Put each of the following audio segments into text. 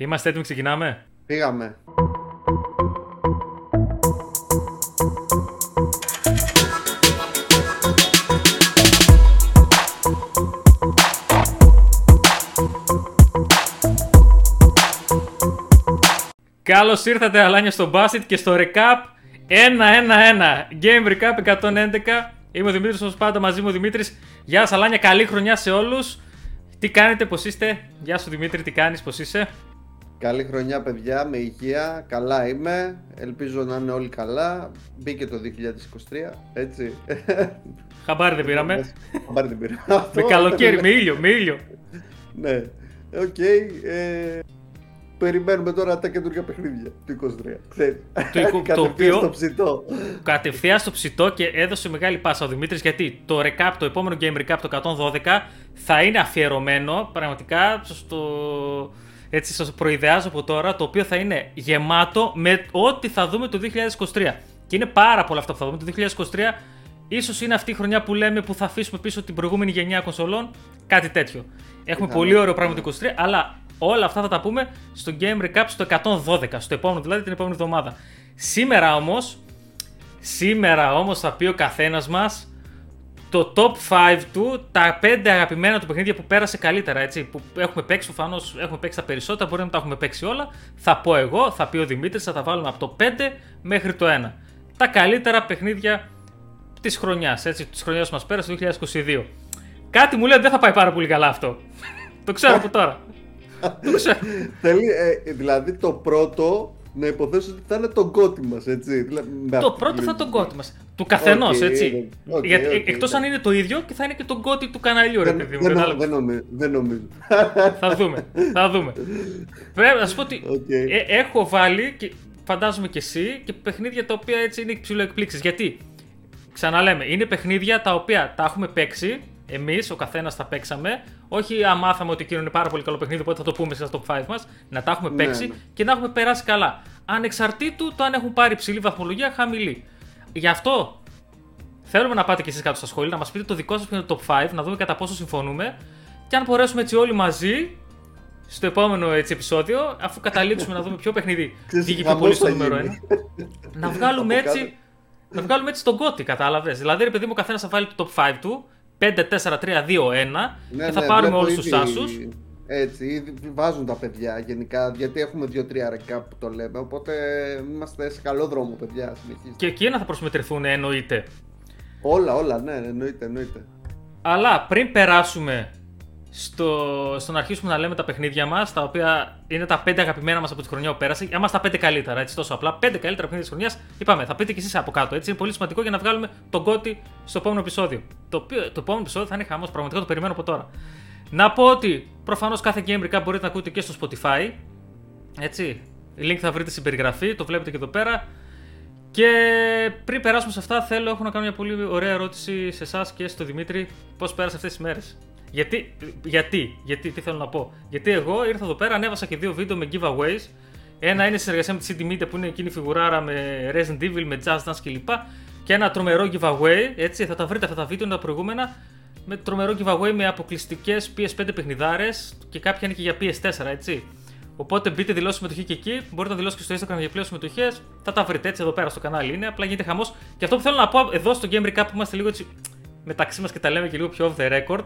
Είμαστε έτοιμοι, ξεκινάμε; Πήγαμε. Καλώς ήρθατε, Αλάνια, στο Basket και στο Recap 1-1-1. Game Recap 111. Είμαι ο Δημήτρης, όπως πάντα μαζί μου ο Δημήτρης. Γεια σας, Αλάνια, καλή χρονιά σε όλους. Τι κάνετε, πώς είστε; Γεια σου Δημήτρη, τι κάνεις, πώς είσαι; Καλή χρονιά παιδιά, με υγεία, καλά είμαι, ελπίζω να είναι όλοι καλά. Μπήκε το 2023, έτσι. Χαμπάρι δεν πήραμε. Χαμπάρι δεν πήραμε. με καλοκαίρι, με ήλιο, με ήλιο. ναι, OK. Okay, ε, περιμένουμε τώρα τα καινούργια παιχνίδια του 23. Ξέρεις. Το, το οποίο στο ψητό. Κατευθείαν στο ψητό και έδωσε μεγάλη πάσα ο Δημήτρης γιατί το recap, το επόμενο game recap το 112 θα είναι αφιερωμένο πραγματικά στο, έτσι σας προειδεάζω από τώρα, το οποίο θα είναι γεμάτο με ό,τι θα δούμε το 2023. Και είναι πάρα πολλά αυτά που θα δούμε. Το 2023 ίσως είναι αυτή η χρονιά που λέμε που θα αφήσουμε πίσω την προηγούμενη γενιά κονσολών. Κάτι τέτοιο. Έχουμε πολύ ωραίο πράγμα το 2023, αλλά όλα αυτά θα τα πούμε στο Game Recap στο 112, στο επόμενο δηλαδή την επόμενη εβδομάδα. Σήμερα όμως, σήμερα όμως θα πει ο καθένας μας το top 5 του, τα 5 αγαπημένα του παιχνίδια που πέρασε καλύτερα, έτσι, που έχουμε παίξει, προφανώς έχουμε παίξει τα περισσότερα, μπορεί να μην τα έχουμε παίξει όλα. Θα πω εγώ, θα πει ο Δημήτρης, θα τα βάλουμε από το 5 μέχρι το 1. Τα καλύτερα παιχνίδια της χρονιάς, έτσι, της χρονιάς που μας πέρασε το 2022. Κάτι μου λέει ότι δεν θα πάει πάρα πολύ καλά αυτό. το ξέρω από τώρα. το ξέρω. Θέλει, ε, δηλαδή το πρώτο να υποθέσω ότι θα είναι το κότι μας, έτσι. Το πρώτο θα είναι το κότι μας. Του καθενός, okay, έτσι. Okay, Γιατί okay, Εκτός αν είναι το ίδιο και θα είναι και το κότι του καναλιού, ρε παιδί μου. Δεν, δεν, νομίζω, δεν νομίζω. θα δούμε. Θα δούμε. Πρέπει να σου πω ότι ε, έχω βάλει, και φαντάζομαι και εσύ, και παιχνίδια τα οποία έτσι είναι ψηλό εκπλήξει. Γιατί, ξαναλέμε, είναι παιχνίδια τα οποία τα έχουμε παίξει εμείς, ο καθένας τα παίξαμε. Όχι αν μάθαμε ότι εκείνο είναι πάρα πολύ καλό παιχνίδι, οπότε θα το πούμε στα top 5 μας. Να τα έχουμε παίξει ναι, ναι. και να έχουμε περάσει καλά. Ανεξαρτήτου το αν έχουν πάρει ψηλή βαθμολογία, χαμηλή. Γι' αυτό θέλουμε να πάτε κι εσείς κάτω στα σχόλια, να μας πείτε το δικό σας που είναι το top 5, να δούμε κατά πόσο συμφωνούμε. Και αν μπορέσουμε έτσι όλοι μαζί στο επόμενο έτσι, επεισόδιο, αφού καταλήξουμε να δούμε ποιο παιχνίδι βγήκε πιο πολύ στο νούμερο 1, να βγάλουμε έτσι. Να βγάλουμε έτσι τον κώτη, κατάλαβες. Δηλαδή, ρε παιδί μου, ο καθένας θα βάλει το top 5 του 5-4-3-2-1 ναι, και θα ναι, πάρουμε όλους τους άσου. Έτσι, βάζουν τα παιδιά γενικά, γιατί έχουμε 2-3 ρεκά που το λέμε. Οπότε είμαστε σε καλό δρόμο, παιδιά. Συνεχίζουμε. Και εκείνα θα προσμετρηθούν, εννοείται. Όλα, όλα, ναι, εννοείται, εννοείται. Αλλά πριν περάσουμε στο, στο να αρχίσουμε να λέμε τα παιχνίδια μας, τα οποία είναι τα 5 αγαπημένα μας από τη χρονιά που πέρασε, άμα τα 5 καλύτερα, έτσι τόσο απλά. 5 καλύτερα παιχνίδια της χρονιάς, είπαμε, θα πείτε κι εσείς από κάτω. Έτσι είναι πολύ σημαντικό για να βγάλουμε τον κότι στο επόμενο επεισόδιο. Το, οποίο, το επόμενο επεισόδιο θα είναι χαμός, πραγματικά το περιμένω από τώρα. Να πω ότι προφανώς κάθε Game Recap μπορείτε να ακούτε και στο Spotify. Έτσι. Link θα βρείτε στην περιγραφή, το βλέπετε και εδώ πέρα. Και πριν περάσουμε σε αυτά, θέλω έχω να κάνω μια πολύ ωραία ερώτηση σε εσάς και στο Δημήτρη. Πώς πέρασε αυτές τις μέρες; Γιατί, γιατί, γιατί, τι θέλω να πω. Γιατί εγώ ήρθα εδώ πέρα, ανέβασα και δύο βίντεο με giveaways. Ένα είναι συνεργασία με τη CD Media που είναι εκείνη η φιγουράρα με Resident Evil, με Jazz Dance κλπ. Και ένα τρομερό giveaway, έτσι, θα τα βρείτε αυτά τα βίντεο, είναι τα προηγούμενα. Με τρομερό giveaway με αποκλειστικές PS5 παιχνιδάρες και κάποια είναι και για PS4, έτσι. Οπότε μπείτε δηλώσει συμμετοχή και εκεί. Μπορείτε να δηλώσετε και στο Instagram για πλέον συμμετοχές. Θα τα βρείτε έτσι εδώ πέρα στο κανάλι. Είναι απλά γίνεται χαμός. Και αυτό που θέλω να πω εδώ στο Game Recap που είμαστε λίγο έτσι μεταξύ μας και τα λέμε και λίγο πιο off the record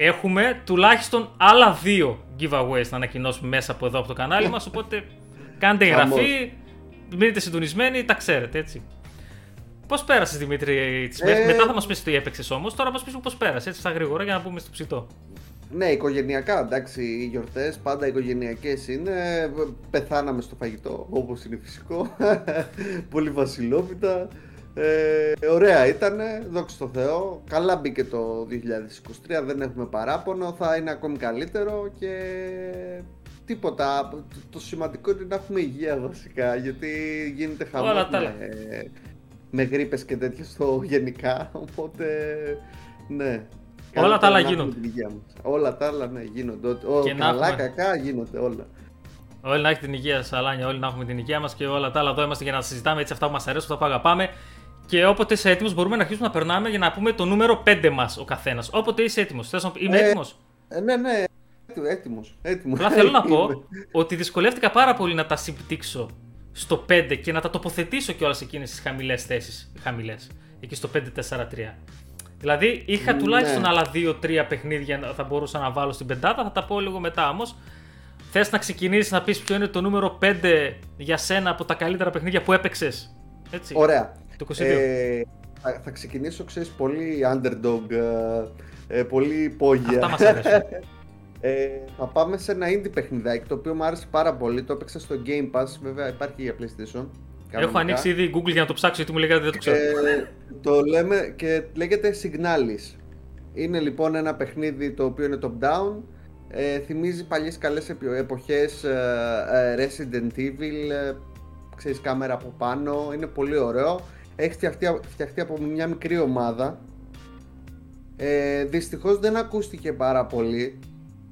έχουμε τουλάχιστον άλλα δύο giveaways να ανακοινώσουμε μέσα από εδώ από το κανάλι μας, οπότε κάντε εγγραφή, μείνετε συντονισμένοι, τα ξέρετε έτσι. Πώς πέρασε Δημήτρη τις μέρες, ε, μετά θα μας πεις τι έπαιξες όμως, τώρα μας πεις πώς πέρασε, έτσι στα γρήγορα για να πούμε στο ψητό. Ναι, οικογενειακά εντάξει, οι γιορτές πάντα οικογενειακές είναι. Πεθάναμε στο φαγητό, όπως είναι φυσικό. Πολύ βασιλόπιτα. Ε, ωραία ήταν, δόξα τω Θεώ. Καλά μπήκε το 2023, δεν έχουμε παράπονο, θα είναι ακόμη καλύτερο και τίποτα. Το σημαντικό είναι να έχουμε υγεία βασικά, γιατί γίνεται χαμός με, με γρήπες και τέτοια στο γενικά, οπότε ναι. Όλα τα άλλα γίνονται. Όλα τα άλλα ναι, γίνονται. Ο, καλά, κακά γίνονται όλα. Όλοι να έχει την υγεία, Σαλάνια, όλοι να έχουμε την υγεία μας και όλα τα άλλα εδώ είμαστε για να συζητάμε έτσι αυτά που μας αρέσουν, αυτά που αγαπάμε. Και όποτε είσαι έτοιμος, μπορούμε να αρχίσουμε να περνάμε για να πούμε το νούμερο 5 μας ο καθένας. Όποτε είσαι έτοιμος. Θες να είμαι ε, έτοιμος; Ε, ναι, ναι, έτοιμο. έτοιμος. Απλά θέλω να πω ότι δυσκολεύτηκα πάρα πολύ να τα συμπτύξω στο 5 και να τα τοποθετήσω κιόλας εκείνες τις χαμηλές θέσεις. Χαμηλές. Εκεί στο 5-4-3. Δηλαδή είχα Ναι. τουλάχιστον άλλα 2-3 παιχνίδια να- θα μπορούσα να βάλω στην πεντάδα, θα τα πω λίγο μετά όμως. Θες να ξεκινήσεις να πεις ποιο είναι το νούμερο 5 για σένα από τα καλύτερα παιχνίδια που έπαιξες. Έτσι. Ωραία. Το 22. Ε, θα, θα ξεκινήσω, ξέρεις, πολύ underdog, ε, ε, πολύ υπόγεια. Αυτά μας αρέσουν. Ε, θα πάμε σε ένα indie παιχνιδάκι, το οποίο μου άρεσε πάρα πολύ. Το έπαιξα στο Game Pass, βέβαια υπάρχει για PlayStation. Έχω κανονικά. ανοίξει ήδη Google για να το ψάξω γιατί μου λέγατε δεν το ξέρω. Ε, το λέμε και λέγεται Signalis. Είναι λοιπόν ένα παιχνίδι το οποίο είναι top-down. Ε, θυμίζει παλιές καλές επι- εποχές ε, ε, Resident Evil, ε, ξέρεις κάμερα από πάνω, είναι πολύ ωραίο. Έχει φτιαχτεί, φτιαχτεί από μια μικρή ομάδα. Ε, δυστυχώς δεν ακούστηκε πάρα πολύ,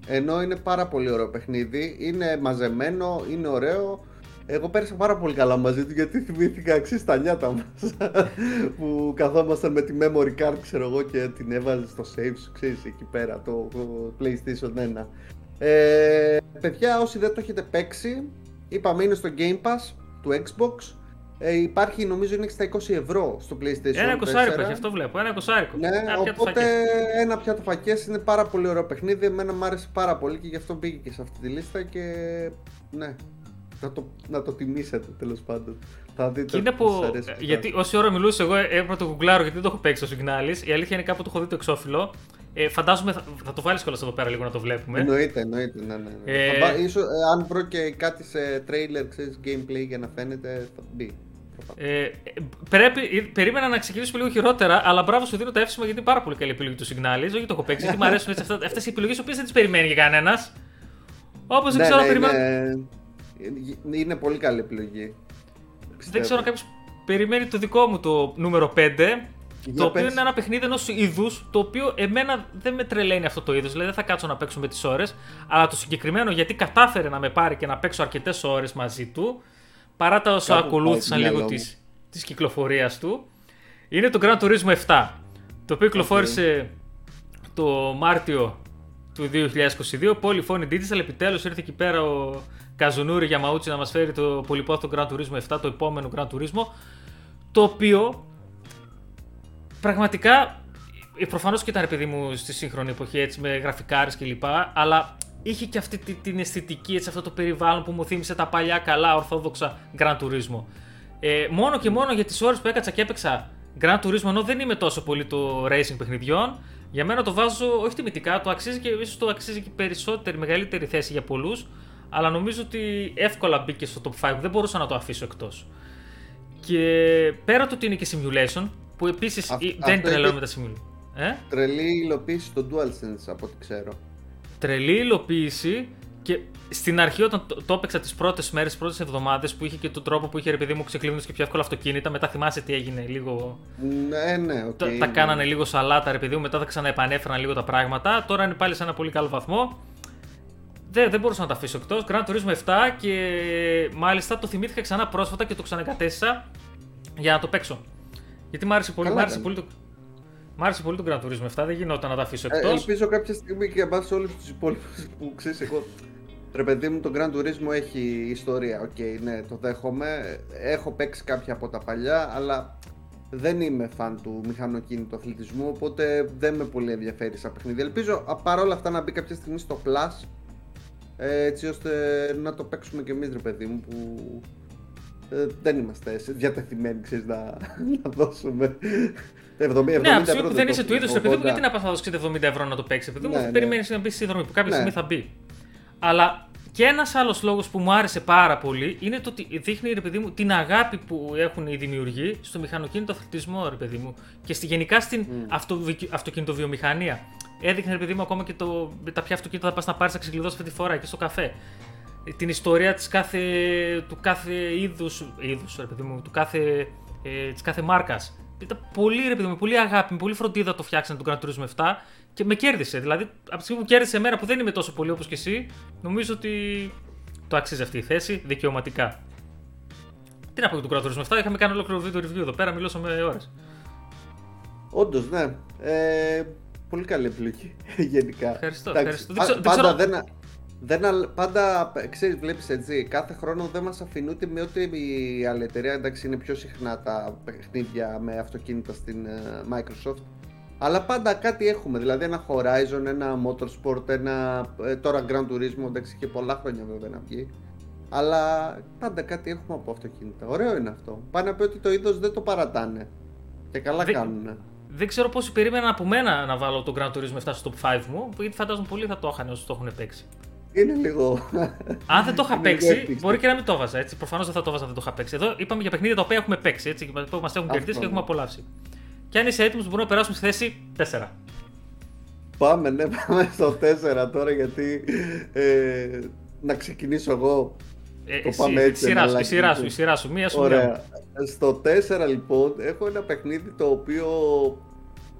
ενώ είναι πάρα πολύ ωραίο παιχνίδι. Είναι μαζεμένο, είναι ωραίο. Εγώ πέρασα πάρα πολύ καλά μαζί του γιατί θυμήθηκα αξί τα νιάτα μας που καθόμασταν με τη memory card ξέρω εγώ και την έβαζε στο save σου ξέρεις εκεί πέρα το, το PlayStation 1 ε, Παιδιά όσοι δεν το έχετε παίξει είπαμε είναι στο Game Pass του Xbox ε, υπάρχει νομίζω είναι στα 20 ευρώ στο PlayStation Ένα 4 εικοσάρικο έχει, αυτό βλέπω. Ένα εικοσάρικο. ναι, Ένα πιάτο οπότε φακές. ένα πιάτο φακές είναι πάρα πολύ ωραίο παιχνίδι. Εμένα μου άρεσε πάρα πολύ και γι' αυτό μπήκε και σε αυτή τη λίστα και ναι, να το, να το τιμήσετε τέλος πάντων. Θα δείτε Και είναι ότι σας που. αρέσει και Γιατί όση ώρα μιλούσε, εγώ έπρεπε το γκουγκλάρω γιατί δεν το έχω παίξει στο Signalis. Η αλήθεια είναι κάπου το έχω δει το εξώφυλλο. Ε, φαντάζομαι θα, θα το βάλεις κιόλας εδώ πέρα λίγο να το βλέπουμε. Εννοείται, εννοείται, ναι, ναι. ναι. Ε, Θα μπα- ίσως, ε, αν βρω και κάτι σε trailer, ξέρεις, gameplay για να φαίνεται, θα μπει. Θα πάω. Ε, ε, πρέπει, ε, περίμενα να ξεκινήσουμε λίγο χειρότερα, αλλά μπράβο σου δίνω τα εύσημα γιατί είναι πάρα πολύ καλή επιλογή του Signalis. Όχι το έχω παίξει, γιατί μου αρέσουν έτσι αυτές οι επιλογές, οποίες δεν τις περιμένει για κανένας. Όπως δεν Ναι, ξέρω, ναι, περιμένω, είναι, είναι πολύ καλή επιλογή. δεν Πιστεύω. ξέρω αν κάποιος περιμένει το δικό μου το νούμερο 5. Για το οποίο πες. είναι ένα παιχνίδι ενός είδους το οποίο εμένα δεν με τρελαίνει αυτό το είδος. Δηλαδή δεν θα κάτσω να παίξω με τις ώρες. Αλλά το συγκεκριμένο γιατί κατάφερε να με πάρει και να παίξω αρκετές ώρες μαζί του. Παρά τα όσα Κάπου ακολούθησαν πάει το λίγο μυαλό τη της κυκλοφορίας του. Είναι το Gran Turismo 7. Το οποίο κυκλοφόρησε το Μάρτιο του 2022. Polyphony Digital επιτέλους ήρθε εκεί πέρα ο Καζουνούρη Γιαμαούτσι να μας φέρει το πολυπόθητο Gran Turismo 7, το επόμενο Gran Turismo. Το οποίο πραγματικά προφανώς και ήταν ρε παιδί μου στη σύγχρονη εποχή έτσι με γραφικάρες κλπ. Αλλά είχε και αυτή τη- την αισθητική, έτσι, αυτό το περιβάλλον που μου θύμισε τα παλιά καλά ορθόδοξα Gran Turismo. Ε, μόνο και μόνο για τις ώρες που έκατσα και έπαιξα Gran Turismo, ενώ δεν είμαι τόσο πολύ το racing παιχνιδιών, για μένα το βάζω όχι τιμητικά, το αξίζει και ίσως το αξίζει και περισσότερη, μεγαλύτερη θέση για πολλούς. Αλλά νομίζω ότι εύκολα μπήκε στο top 5, δεν μπορούσα να το αφήσω εκτός. Και πέρα του ότι είναι και simulation, που επίσης Αυτ- δεν αυτό τρελαίνω είπε- με τα simulation. Ε; Τρελή υλοποίηση στο DualSense από ό,τι ξέρω. Τρελή υλοποίηση και στην αρχή όταν το, το έπαιξα τις πρώτες μέρες, τις πρώτες εβδομάδες που είχε και τον τρόπο που είχε ρε παιδί μου ξεκλίνονε και πιο εύκολα αυτοκίνητα. Μετά θυμάσαι τι έγινε λίγο. Ναι, ναι, οκ. τα, τα κάνανε λίγο σαλάτα ρε παιδί μου, μετά τα ξαναεπανέφεραν λίγο τα πράγματα. Τώρα είναι πάλι σε ένα πολύ καλό βαθμό. Δεν, δεν μπορούσα να τα αφήσω εκτός. Gran Turismo 7 και μάλιστα το θυμήθηκα ξανά πρόσφατα και το ξαναγκατέστησα για να το παίξω. Γιατί μ' άρεσε πολύ, Καλά μ' άρεσε έκανε. πολύ το, μ' άρεσε πολύ το Gran Turismo 7, δεν γινόταν να τα αφήσω Ε, εκτός. ελπίζω κάποια στιγμή και εμάς όλους τους υπόλοιπους που ξέρεις εγώ Ρε παιδί μου, το Gran Turismo έχει ιστορία, οκ, ναι, το δέχομαι. Έχω παίξει κάποια από τα παλιά, αλλά δεν είμαι φαν του μηχανοκίνητου αθλητισμού, οπότε δεν με πολύ ενδιαφέρει σαν παιχνίδι. Ελπίζω α, παρόλα αυτά να μπει κάποια στιγμή στο Plus, ε, έτσι ώστε να το παίξουμε κι εμείς, ρε παιδί μου, που ε, δεν είμαστε σε- διατεθειμένοι, ξέρεις, να, να δώσουμε 70, 70 Ναι, από τη ευρώ στιγμή που δεν είσαι το του είδους, ρε παιδί μου, 80. γιατί να πας να δώσεις 70 ευρώ να το παίξεις; Επειδή Ναι, μου ναι. περιμένεις να μπεις στη δρομή που κάποια Ναι. στιγμή θα μπει. Αλλά και ένας άλλος λόγος που μου άρεσε πάρα πολύ είναι το ότι δείχνει ρε παιδί μου την αγάπη που έχουν οι δημιουργοί στο μηχανοκίνητο αθλητισμό, ρε παιδί μου. Και στη, γενικά στην αυτοβι- αυτοκινητοβιομηχανία. Έδειχνε ρε παιδί μου ακόμα και το, με τα ποια αυτοκίνητα θα πας να πάρεις να ξεκλειδώσει αυτή τη φορά εκεί στο καφέ. Την ιστορία της κάθε, του κάθε είδους, είδους ρε παιδί μου, του κάθε, ε, της κάθε μάρκας. Ήταν πολύ ρε παιδί μου, πολύ αγάπη, με πολύ φροντίδα το φτιάξανε τον Gran Turismo 7 και με κέρδισε. Δηλαδή, από τη στιγμή που κέρδισε εμένα που δεν είμαι τόσο πολύ όπως και εσύ, νομίζω ότι το αξίζει αυτή η θέση δικαιωματικά. Τι να πω για τον Gran Turismo 7, είχαμε κάνει ολόκληρο βίντεο review εδώ πέρα, μιλώσαμε ώρες. Όντως, ναι. Ε, πολύ καλή επιλογή γενικά. Ευχαριστώ, Εντάξει, ευχαριστώ. πα- Δεν ξέρω- δεν πάντα ξέρω- δεν, δεν, πάντα, ξέρεις, βλέπεις έτσι, κάθε χρόνο δεν μας αφήνει ούτε με ότι η άλλη εταιρεία, εντάξει είναι πιο συχνά τα παιχνίδια με αυτοκίνητα στην ε, Microsoft, αλλά πάντα κάτι έχουμε, δηλαδή ένα Horizon, ένα Motorsport, ένα ε, τώρα Grand Turismo, εντάξει και πολλά χρόνια βέβαια να βγει. Αλλά πάντα κάτι έχουμε από αυτοκίνητα. Ωραίο είναι αυτό. Πάνε να πει ότι το είδος δεν το παρατάνε. Και καλά δεν, κάνουν. Δεν ξέρω πόσοι περίμεναν από μένα να βάλω τον Grand Turismo 7 στο top 5 μου, γιατί φαντάζομαι πολλοί θα το είχαν όσοι το έχουν παίξει. Είναι λίγο. Αν δεν το είχα παίξει, μπορεί και να μην το έβαζα. Προφανώς δεν θα το έβαζα, δεν το είχα παίξει. Εδώ είπαμε για παιχνίδια τα οποία έχουμε παίξει, έτσι, που μας έχουν κερδίσει και έχουμε απολαύσει. Και αν είσαι έτοιμος, μπορούμε να περάσουμε στη θέση 4. Πάμε, ναι, πάμε στο 4 τώρα γιατί ε, να ξεκινήσω εγώ. Ε, το πάμε έτσι. Η σειρά, σου, η σειρά σου, η σειρά σου, μία σου Ωραία. Στο 4 λοιπόν έχω ένα παιχνίδι το οποίο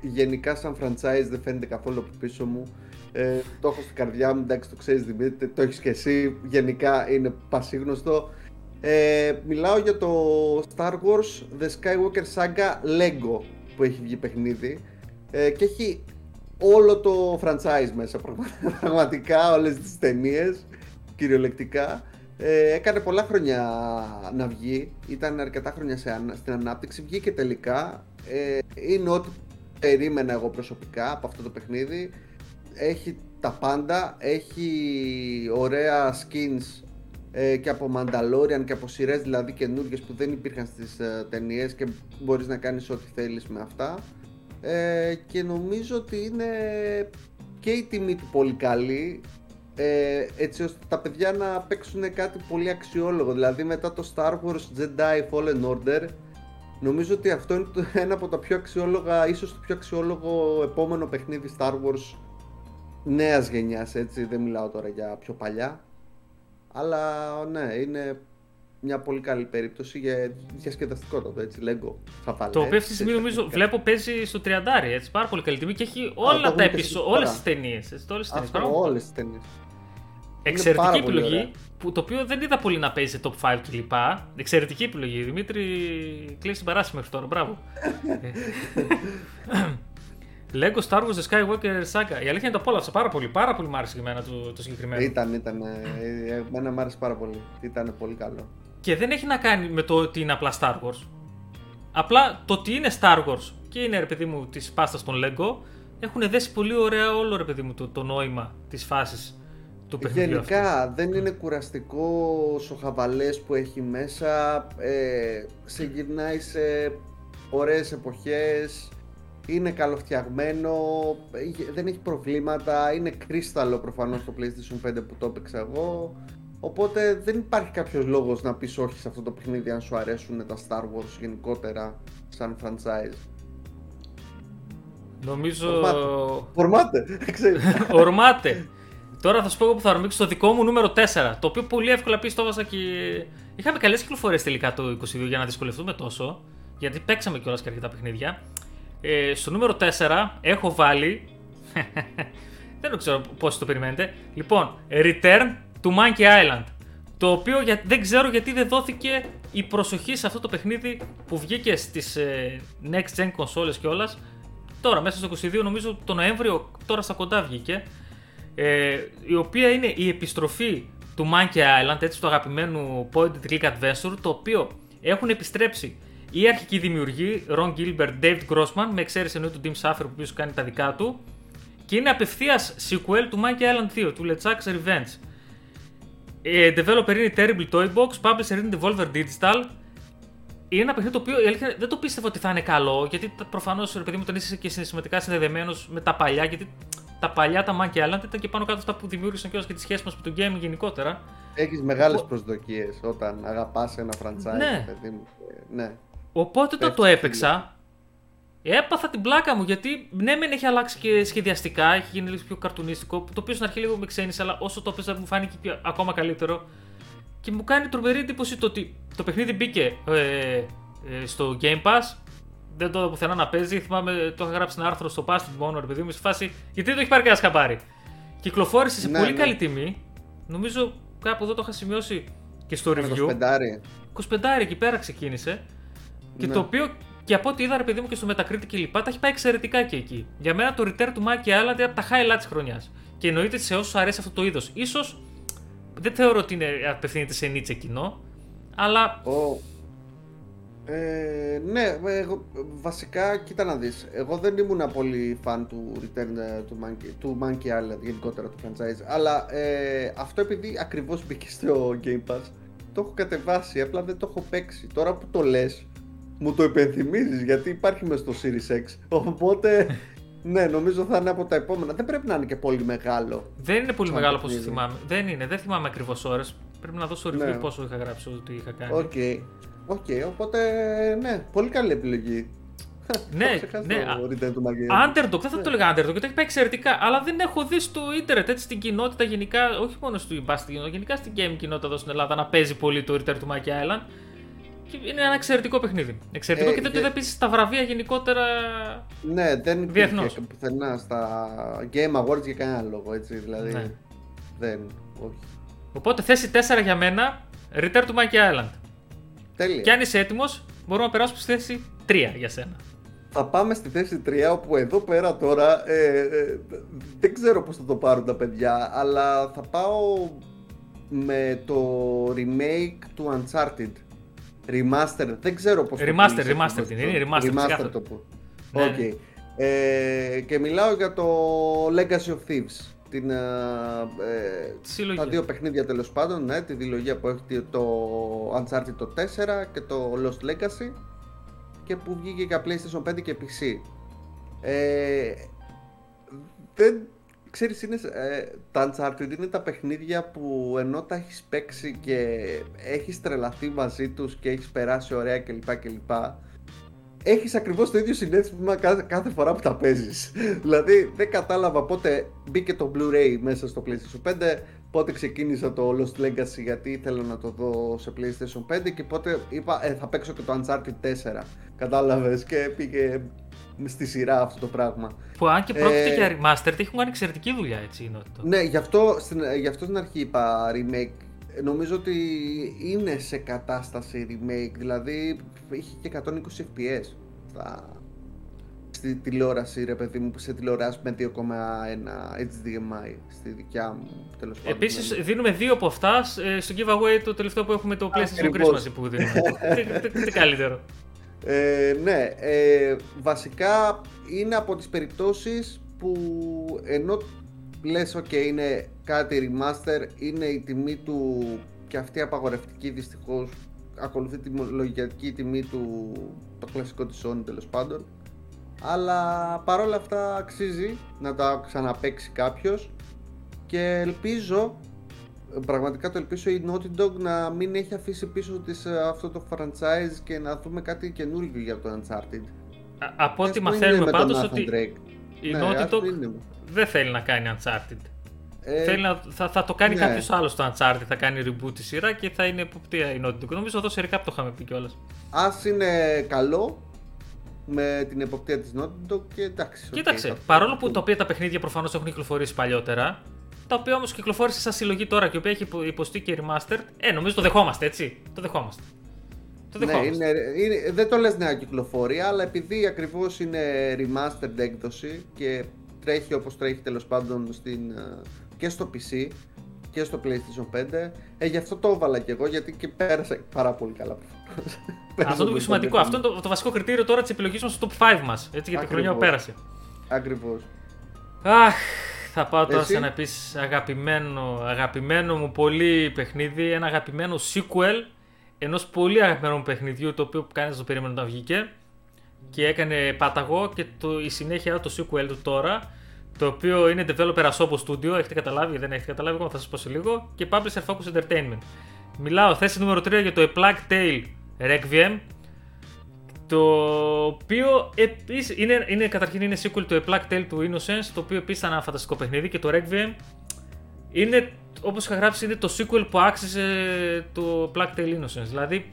γενικά σαν franchise δεν φαίνεται καθόλου από πίσω μου. Ε, το έχω στην καρδιά μου, εντάξει το ξέρεις Δημήτρη, το έχεις και εσύ, γενικά είναι πασίγνωστο. Ε, μιλάω για το Star Wars The Skywalker Saga Lego που έχει βγει παιχνίδι. Ε, και έχει όλο το franchise μέσα πραγματικά όλες τις ταινίες, κυριολεκτικά. Ε, έκανε πολλά χρόνια να βγει ήταν αρκετά χρόνια σε, στην ανάπτυξη βγήκε τελικά. Ε, είναι ό,τι περίμενα εγώ προσωπικά από αυτό το παιχνίδι έχει τα πάντα έχει ωραία skins ε, και από Mandalorian και από σειρές δηλαδή καινούργιες που δεν υπήρχαν στις ε, ταινίες και μπορείς να κάνεις ό,τι θέλεις με αυτά. Ε, και νομίζω ότι είναι και η τιμή του πολύ καλή ε, έτσι ώστε τα παιδιά να παίξουν κάτι πολύ αξιόλογο. Δηλαδή μετά το Star Wars Jedi Fallen Order νομίζω ότι αυτό είναι ένα από τα πιο αξιόλογα ίσως το πιο αξιόλογο επόμενο παιχνίδι Star Wars νέας γενιάς έτσι δεν μιλάω τώρα για πιο παλιά αλλά ναι, είναι μια πολύ καλή περίπτωση για διασκεδαστικότατο, έτσι, Lego. Θα το οποίο αυτή τη στιγμή νομίζω βλέπω παίζει στο 30 έτσι, πάρα πολύ καλή τιμή και έχει όλα τα επεισόδια, όλες τις ταινίες, όλες τις ταινίες. όλες τις ταινίες. Εξαιρετική επιλογή, που, το οποίο δεν είδα πολύ να παίζει σε top 5 κλπ. Εξαιρετική επιλογή. Δημήτρη, κλείσει την παράση μέχρι τώρα. Μπράβο. Lego Star Wars The Skywalker Saga. Η αλήθεια είναι το απόλαυσα πάρα πολύ. Πάρα πολύ μ' άρεσε εμένα το, το συγκεκριμένο. Ήταν, ήταν. Ε, εμένα μ' άρεσε πάρα πολύ. Ήταν πολύ καλό. Και δεν έχει να κάνει με το ότι είναι απλά Star Wars. Απλά το ότι είναι Star Wars και είναι ρε παιδί μου της πάστας των Lego έχουν δέσει πολύ ωραία όλο ρε παιδί μου το, το νόημα της φάσης του παιχνιδιού. Γενικά αυτού. δεν είναι κουραστικό ο χαβαλές που έχει μέσα. Ε, σε γυρνάει σε ωραίες εποχές είναι καλοφτιαγμένο, δεν έχει προβλήματα, είναι κρίσταλο προφανώς το PlayStation 5 που το έπαιξα εγώ. Οπότε δεν υπάρχει κάποιος λόγος να πεις όχι σε αυτό το παιχνίδι αν σου αρέσουν τα Star Wars γενικότερα σαν franchise. Νομίζω... Ορμάτε, Ορμάτε. Τώρα θα σου πω εγώ που θα ορμήξω το δικό μου νούμερο 4. Το οποίο πολύ εύκολα πεις το έβαζα και. Είχαμε καλές κυκλοφορίες τελικά το 22 για να δυσκολευτούμε τόσο. Γιατί παίξαμε κιόλας και αρκετά παιχνίδια. Ε, στο νούμερο 4 έχω βάλει. δεν ξέρω πώς το περιμένετε. Λοιπόν, Return to Monkey Island. Το οποίο δεν ξέρω γιατί δεν δόθηκε η προσοχή σε αυτό το παιχνίδι που βγήκε στις ε, next gen consoles κιόλας. Τώρα, μέσα στο 22, νομίζω το Νοέμβριο, τώρα στα κοντά βγήκε. Ε, η οποία είναι η επιστροφή του Monkey Island, έτσι του αγαπημένου Point and Click Adventure, το οποίο έχουν επιστρέψει η αρχική δημιουργή, Ron Gilbert, David Grossman, με εξαίρεση εννοεί του Tim Schafer που πίσω κάνει τα δικά του. Και είναι απευθείας sequel του Monkey Island 2, του LeChuck's Revenge. Ε, developer είναι η Terrible Toy Box, publisher είναι Devolver Digital. Είναι ένα παιχνίδι το οποίο δεν το πίστευα ότι θα είναι καλό, γιατί προφανώς ρε παιδί μου τον είσαι και συναισθηματικά συνδεδεμένος με τα παλιά, γιατί τα παλιά τα Monkey Island ήταν και πάνω κάτω αυτά που δημιούργησαν κιόλας και τη σχέση μας με το gaming γενικότερα. Έχεις μεγάλες προσδοκίες όταν αγαπάς ένα franchise, ναι. παιδί μου. Ναι. Οπότε το το έπαιξα, έπαθα την πλάκα μου γιατί ναι, μεν έχει αλλάξει και σχεδιαστικά, έχει γίνει λίγο πιο καρτουνίστικο. Το οποίο στην αρχή λίγο με ξένησε, αλλά όσο το έπαιζα μου φάνηκε πιο, ακόμα καλύτερο. Και μου κάνει τρομερή εντύπωση το ότι το παιχνίδι μπήκε ε, ε, στο Game Pass. Δεν το είδα πουθενά να παίζει. Θυμάμαι, το είχα γράψει ένα άρθρο στο Past μόνο, ρε παιδί μου, στη φάση. Γιατί δεν το έχει πάρει κανένα χαμπάρι. Κυκλοφόρησε σε ναι, πολύ ναι. καλή τιμή. Νομίζω κάπου εδώ το είχα σημειώσει και στο review. 25 εκεί πέρα ξεκίνησε. Και ναι. το οποίο και από ό,τι είδα, ρε παιδί μου και στο Metacritic και λοιπά, τα έχει πάει εξαιρετικά και εκεί. Για μένα το Return του Monkey Island είναι από τα highlights της χρονιάς. Και εννοείται σε όσους αρέσει αυτό το είδος. σω δεν θεωρώ ότι είναι, απευθύνεται σε νίτσε κοινό. Αλλά. Ο... Ε, ναι, εγώ, βασικά κοίτα να δεις Εγώ δεν ήμουν πολύ φαν του Return ε, του Monkey, του Monkey Island γενικότερα του franchise Αλλά ε, αυτό επειδή ακριβώς μπήκε στο Game Pass Το έχω κατεβάσει, απλά δεν το έχω παίξει Τώρα που το λες μου το υπενθυμίζεις γιατί υπάρχει μέσα στο Series X Οπότε ναι, νομίζω θα είναι από τα επόμενα. Δεν πρέπει να είναι και πολύ μεγάλο. Δεν είναι πολύ μεγάλο όπως θυμάμαι. Δεν είναι, δεν θυμάμαι ακριβώς ώρες. Πρέπει να δώσω review ναι. πόσο είχα γράψει ότι είχα κάνει. Οκ. Okay. Okay, οπότε ναι, πολύ καλή επιλογή. ναι, ναι. Underdog, δεν θα το έλεγα Underdog, γιατί έχει πάει εξαιρετικά. Αλλά δεν έχω δει στο ίντερνετ έτσι στην κοινότητα γενικά, όχι μόνο στο κοινότητα, γενικά στην game κοινότητα εδώ στην Ελλάδα να παίζει πολύ το Return to Monkey Island. Και είναι ένα εξαιρετικό παιχνίδι. Εξαιρετικό ε, και δεν το είδα επίσης στα βραβεία γενικότερα. Ναι, δεν υπήρχε πουθενά στα Game Awards για κανένα λόγο. Έτσι, δηλαδή. Ναι. Δεν. Όχι. Οπότε θέση 4 για μένα, Return to Monkey Island. Τέλεια. Και αν είσαι έτοιμος, μπορούμε να περάσουμε στη θέση 3 για σένα. Θα πάμε στη θέση 3, όπου εδώ πέρα τώρα ε, ε, δεν ξέρω πώς θα το πάρουν τα παιδιά, αλλά θα πάω με το remake του Uncharted. Remaster, δεν ξέρω πώς remaster, το Remaster, είναι, είναι remaster. Remaster το πω. Ναι. Okay. Ε, και μιλάω για το Legacy of Thieves. Την, ε, ε τα δύο παιχνίδια τέλος πάντων, ναι, τη δηλογία που έχει το Uncharted το 4 και το Lost Legacy και που βγήκε για PlayStation 5 και PC. Ε, δεν ξέρεις, είναι, ε, τα Uncharted είναι τα παιχνίδια που ενώ τα έχεις παίξει και έχεις τρελαθεί μαζί τους και έχεις περάσει ωραία κλπ. κλπ έχεις ακριβώς το ίδιο συνέστημα κάθε, κάθε φορά που τα παίζεις. δηλαδή δεν κατάλαβα πότε μπήκε το Blu-ray μέσα στο PlayStation 5, πότε ξεκίνησα το Lost Legacy γιατί ήθελα να το δω σε PlayStation 5 και πότε είπα ε, θα παίξω και το Uncharted 4. Κατάλαβες και πήγε στη σειρά αυτό το πράγμα. Που αν και πρόκειται ε, για remastered, έχουν κάνει εξαιρετική δουλειά έτσι είναι αυτό. Ναι, γι' αυτό, στην, γι αυτό στην αρχή είπα remake. Νομίζω ότι είναι σε κατάσταση remake, δηλαδή είχε και 120 fps στα, στη τηλεόραση, ρε παιδί μου, σε τηλεόραση με 2,1 HDMI στη δικιά μου τέλος πάντων. Επίσης, δηλαδή. δίνουμε δύο από αυτά ε, στο giveaway το τελευταίο που έχουμε το PlayStation Christmas που δίνουμε. τι, τι, τι, καλύτερο. Ε, ναι, ε, βασικά είναι από τις περιπτώσεις που ενώ λες ok είναι κάτι remaster είναι η τιμή του και αυτή απαγορευτική δυστυχώς ακολουθεί τη λογική τιμή του το κλασικό της Sony τέλος πάντων αλλά παρόλα αυτά αξίζει να τα ξαναπέξει κάποιος και ελπίζω πραγματικά το ελπίζω η Naughty Dog να μην έχει αφήσει πίσω της ε, αυτό το franchise και να δούμε κάτι καινούργιο για το Uncharted. Α, από ό,τι μαθαίνουμε πάντως ότι η ναι, Naughty Dog δεν θέλει να κάνει Uncharted. Ε, θέλει να, θα, θα το κάνει ναι. κάποιος άλλος το Uncharted, θα κάνει reboot τη σειρά και θα είναι υποπτία η Naughty Dog. Νομίζω εδώ σε recap το είχαμε πει κιόλας. Α είναι καλό με την εποπτεία της Naughty Dog και εντάξει. Κοίταξε, okay, παρόλο που τα οποία τα παιχνίδια προφανώς έχουν κυκλοφορήσει παλιότερα, τα οποία όμως κυκλοφόρησε σαν συλλογή τώρα και η οποία έχει υποστεί και remastered, ε, νομίζω το δεχόμαστε, έτσι. Το δεχόμαστε. Το ναι, δεχόμαστε. Ναι, είναι, είναι, δεν το λες νέα κυκλοφορία, αλλά επειδή ακριβώς είναι remastered έκδοση και τρέχει όπως τρέχει τέλος πάντων στην, ε, και στο PC και στο PlayStation 5. Ε, γι' αυτό το έβαλα και εγώ, γιατί και πέρασα πάρα πολύ καλά. αυτό το πιο σημαντικό. Αυτό είναι το, το βασικό κριτήριο τώρα της επιλογής μας στο top 5 μας. Έτσι, για τη χρονιά που πέρασε. Ακριβώς. Αχ, θα πάω τώρα σε ένα επίσης αγαπημένο, αγαπημένο μου πολύ παιχνίδι, ένα αγαπημένο sequel ενός πολύ αγαπημένου μου παιχνιδιού το οποίο κανεί δεν το περίμενε όταν βγήκε και έκανε πάταγο και το, η συνέχεια το sequel του τώρα το οποίο είναι developer Asobo Studio, έχετε καταλάβει, δεν έχετε καταλάβει, εγώ θα σας πω σε λίγο, και Publisher Focus Entertainment. Μιλάω θέση νούμερο 3 για το A Plague Tale Requiem, το οποίο επίση είναι, είναι, καταρχήν είναι sequel του A Plague Tale του Innocence, το οποίο επίσης ήταν ένα φανταστικό παιχνίδι και το Requiem είναι, όπως είχα γράψει, είναι το sequel που άξιζε το Plague Tale Innocence. Δηλαδή,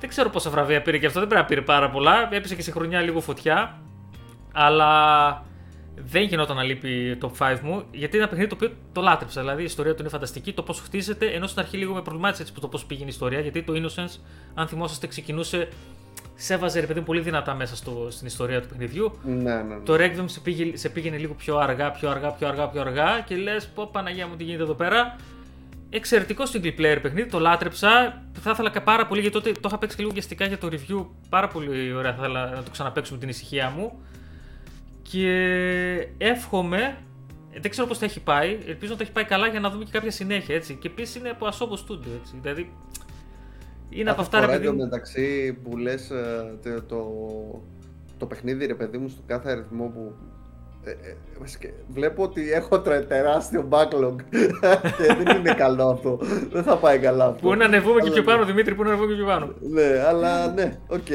δεν ξέρω πόσα βραβεία πήρε και αυτό, δεν πρέπει να πήρε πάρα πολλά, έπεσε και σε χρονιά λίγο φωτιά, αλλά δεν γινόταν να λείπει το 5 μου, γιατί είναι ένα παιχνίδι το οποίο το λάτρεψα. Δηλαδή η ιστορία του είναι φανταστική, το πώς χτίζεται, ενώ στην αρχή λίγο με προβλημάτισε έτσι το πώς πήγαινε η ιστορία. Γιατί το Innocence, αν θυμόσαστε, ξεκινούσε, σέβαζε ρε παιδί πολύ δυνατά μέσα στο, στην ιστορία του παιχνιδιού. Ναι, ναι, ναι. Το Requiem σε, πήγε, σε πήγαινε λίγο πιο αργά, πιο αργά, πιο αργά, πιο αργά και λες, πω Παναγία μου τι γίνεται εδώ πέρα. εξαιρετικό single player παιχνίδι, το λάτρεψα. Θα ήθελα και πάρα πολύ, γιατί τότε το είχα παίξει και λίγο βιαστικά για το review. Πάρα πολύ ωραία, θα ήθελα να το ξαναπαίξω με την ησυχία μου. Και εύχομαι, δεν ξέρω πώς θα έχει πάει, ελπίζω να το έχει πάει καλά για να δούμε και κάποια συνέχεια. Έτσι. Και επίσης είναι από Asobo Studio. Έτσι. Δηλαδή, είναι από αυτά ρε παιδί. μεταξύ που λες το, το, το παιχνίδι ρε παιδί μου στο κάθε αριθμό που ε, ε, βλέπω ότι έχω τεράστιο backlog και δεν είναι καλό αυτό. Δεν θα πάει καλά αυτό. Πού να ανεβούμε και πιο πάνω, Δημήτρη, πού να ανεβούμε και πιο πάνω. Ναι, αλλά ναι, οκ.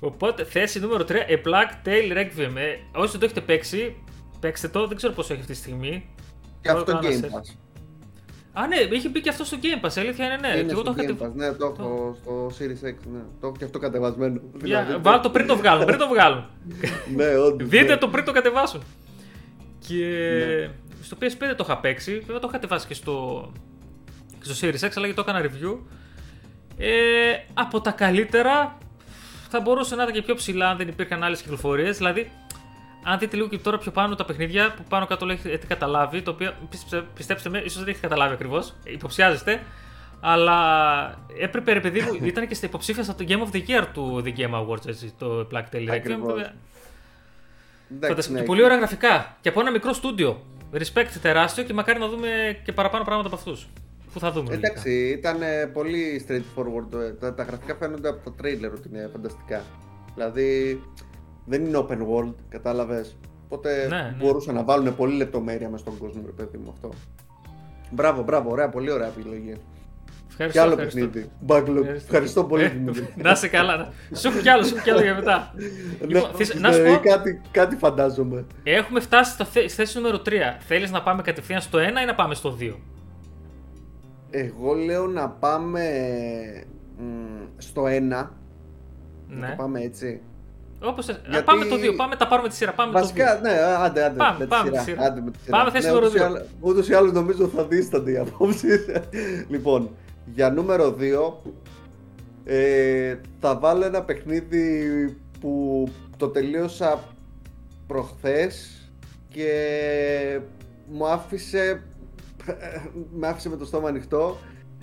Οπότε, θέση νούμερο 3, A Plague Tale Requiem. Ε, όσοι το έχετε παίξει, παίξτε το, δεν ξέρω πόσο έχει αυτή τη στιγμή. Και αυτό Game Pass. Α, ναι, είχε μπει και αυτό στο Game Pass, αλήθεια είναι, ναι. Είναι και εγώ το Game Pass, ναι, το έχω στο Series X, ναι. Το έχω και αυτό κατεβασμένο. Yeah, δηλαδή, βάλω το πριν το βγάλω, πριν το βγάλω. ναι, όντως. Δείτε ναι. το πριν το κατεβάσω. Και ναι. στο PS5 το είχα παίξει, βέβαια το είχα κατεβάσει και στο, και στο Series X, αλλά γιατί το έκανα review. Ε, από τα καλύτερα θα μπορούσε να ήταν και πιο ψηλά αν δεν υπήρχαν άλλες κυκλοφορίες. Δηλαδή, αν δείτε λίγο και τώρα πιο πάνω τα παιχνίδια που πάνω κάτω λέει έχετε καταλάβει, το οποίο πιστέψτε με, ίσως δεν έχετε καταλάβει ακριβώς, υποψιάζεστε. Αλλά έπρεπε ρε παιδί μου, ήταν και στα υποψήφια στο Game of the Year του The Game Awards, έτσι, το Black Tail Requiem. Ναι. Πολύ ωραία γραφικά και από ένα μικρό στούντιο. Respect τεράστιο και μακάρι να δούμε και παραπάνω πράγματα από αυτούς. Πού θα δούμε. Εντάξει, ήταν πολύ straightforward. Ε, τα, τα γραφικά φαίνονται από το trailer ότι είναι φανταστικά. Δηλαδή, δεν είναι open world, κατάλαβες. Οπότε ναι, ναι. μπορούσαν να βάλουν πολύ λεπτομέρεια μες στον κόσμο, ρε παιδί μου αυτό. Μπράβο, μπράβο, ωραία, πολύ ωραία επιλογή. Ευχαριστώ, και άλλο παιχνίδι. Backlog. Ευχαριστώ, πολύ. Ε, να είσαι καλά. Σου έχω κι άλλο, σου έχω κι άλλο για μετά. Ναι, λοιπόν, να σου πω. Κάτι, κάτι φαντάζομαι. Έχουμε φτάσει στη θέση νούμερο 3. Θέλεις να πάμε κατευθείαν στο 1 ή να πάμε στο 2. Εγώ λέω να πάμε στο 1. Ναι. Να το πάμε έτσι. Όπως... Γιατί... Πάμε το 2, πάμε, τα πάρουμε τη σειρά. Πάμε Βασικά, το 2. ναι, άντε, άντε. Πάμε, με πάμε, τη σειρά. Άντε με τη σειρά. Πάμε θέση ναι, νούμερο 2. Ούτως ή άλλως νομίζω θα δίστανται οι απόψεις. λοιπόν, για νούμερο 2 ε, θα βάλω ένα παιχνίδι που το τελείωσα προχθές και μου άφησε με άφησε με το στόμα ανοιχτό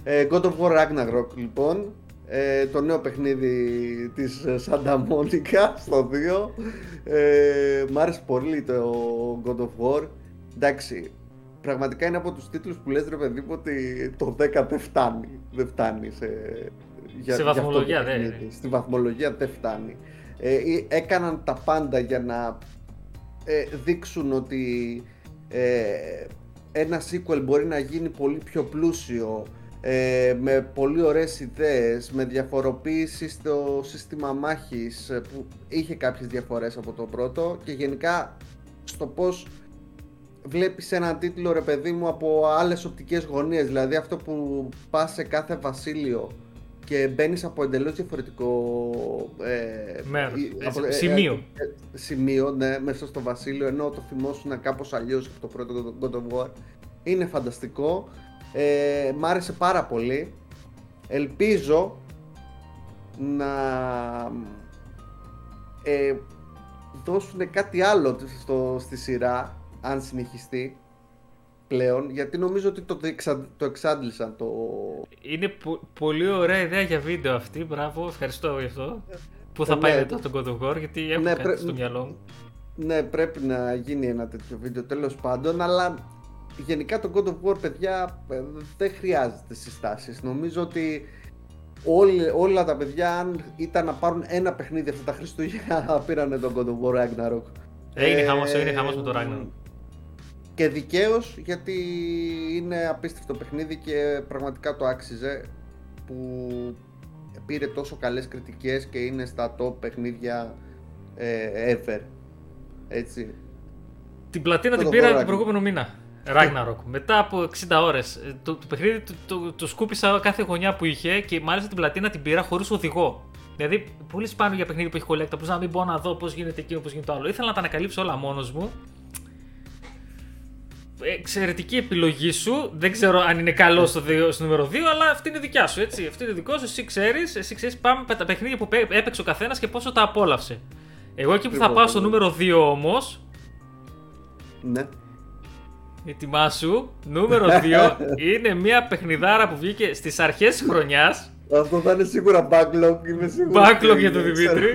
ε, God of War Ragnarok λοιπόν ε, το νέο παιχνίδι της Santa Monica στο 2 ε, μ' άρεσε πολύ το God of War. Εντάξει πραγματικά είναι από τους τίτλους που λες ρε παιδί μου ότι το 10 δεν φτάνει δεν φτάνει σε, για, στη βαθμολογία δεν στη βαθμολογία δεν φτάνει. Ε, έκαναν τα πάντα για να ε, δείξουν ότι ε, ένα sequel μπορεί να γίνει πολύ πιο πλούσιο ε, με πολύ ωραίες ιδέες, με διαφοροποίηση στο σύστημα μάχης ε, που είχε κάποιες διαφορές από το πρώτο και γενικά στο πώς βλέπεις έναν τίτλο ρε παιδί μου από άλλες οπτικές γωνίες. Δηλαδή αυτό που πας σε κάθε βασίλειο και μπαίνεις από εντελώς διαφορετικό ε, Μέρος, ε, σημείο. Ε, σημείο, ναι, μέσα στο βασίλειο ενώ το θυμόσουν κάπως αλλιώς από το πρώτο God of War. Είναι φανταστικό ε, μ' άρεσε πάρα πολύ. Ελπίζω να ε, δώσουν κάτι άλλο στο, στη σειρά, αν συνεχιστεί πλέον, γιατί νομίζω ότι το, το εξάντλησαν το... Είναι πολύ ωραία ιδέα για βίντεο αυτή, μπράβο, ευχαριστώ γι' αυτό. Πού θα ε, πάει ναι, μετά τον God of War, γιατί έχω ναι, κάτι στο μυαλό μου. Ναι, πρέπει να γίνει ένα τέτοιο βίντεο τέλος πάντων, αλλά γενικά το God of War, παιδιά, ε, δεν χρειάζεται συστάσεις. Νομίζω ότι όλοι, όλα τα παιδιά, αν ήταν να πάρουν ένα παιχνίδι αυτά τα Χριστούγεννα, πήραν τον God of War Ragnarok. Έγινε ε, χαμός, έγινε χαμός με το Ragnarok. Και δικαίως γιατί είναι απίστευτο παιχνίδι και πραγματικά το άξιζε που πήρε τόσο καλές κριτικές και είναι στα top παιχνίδια ε, ever. Έτσι. Την πλατίνα την πήρα τον προηγούμενο μήνα. Ragnarok. Μετά από 60 ώρες. Ε, το, το παιχνίδι το, το, το, σκούπισα κάθε γωνιά που είχε και μάλιστα την πλατίνα την πήρα χωρίς οδηγό. Δηλαδή, πολύ σπάνιο για παιχνίδι που έχει κολέκτα. Πώ να μην μπορώ να δω πώς γίνεται εκείνο, πώ γίνεται το άλλο. Ήθελα να τα ανακαλύψω όλα μόνος μου. Εξαιρετική επιλογή σου. Δεν ξέρω αν είναι καλός στο, στο νούμερο 2, αλλά αυτή είναι δικιά σου. Έτσι. Αυτή είναι δικός σου. Εσύ ξέρεις. Εσύ ξέρεις πάμε με τα παιχνίδια που έπαιξε ο καθένας και πόσο τα απόλαυσε. Εγώ εκεί που θα πάω στο νούμερο 2 όμως. Ναι Ετοιμάσου. Νούμερος 2 είναι μια παιχνιδάρα που βγήκε στις αρχές της χρονιάς. Αυτό θα είναι σίγουρα backlog. Είμαι σίγουρος. Backlog για τον Δημήτρη.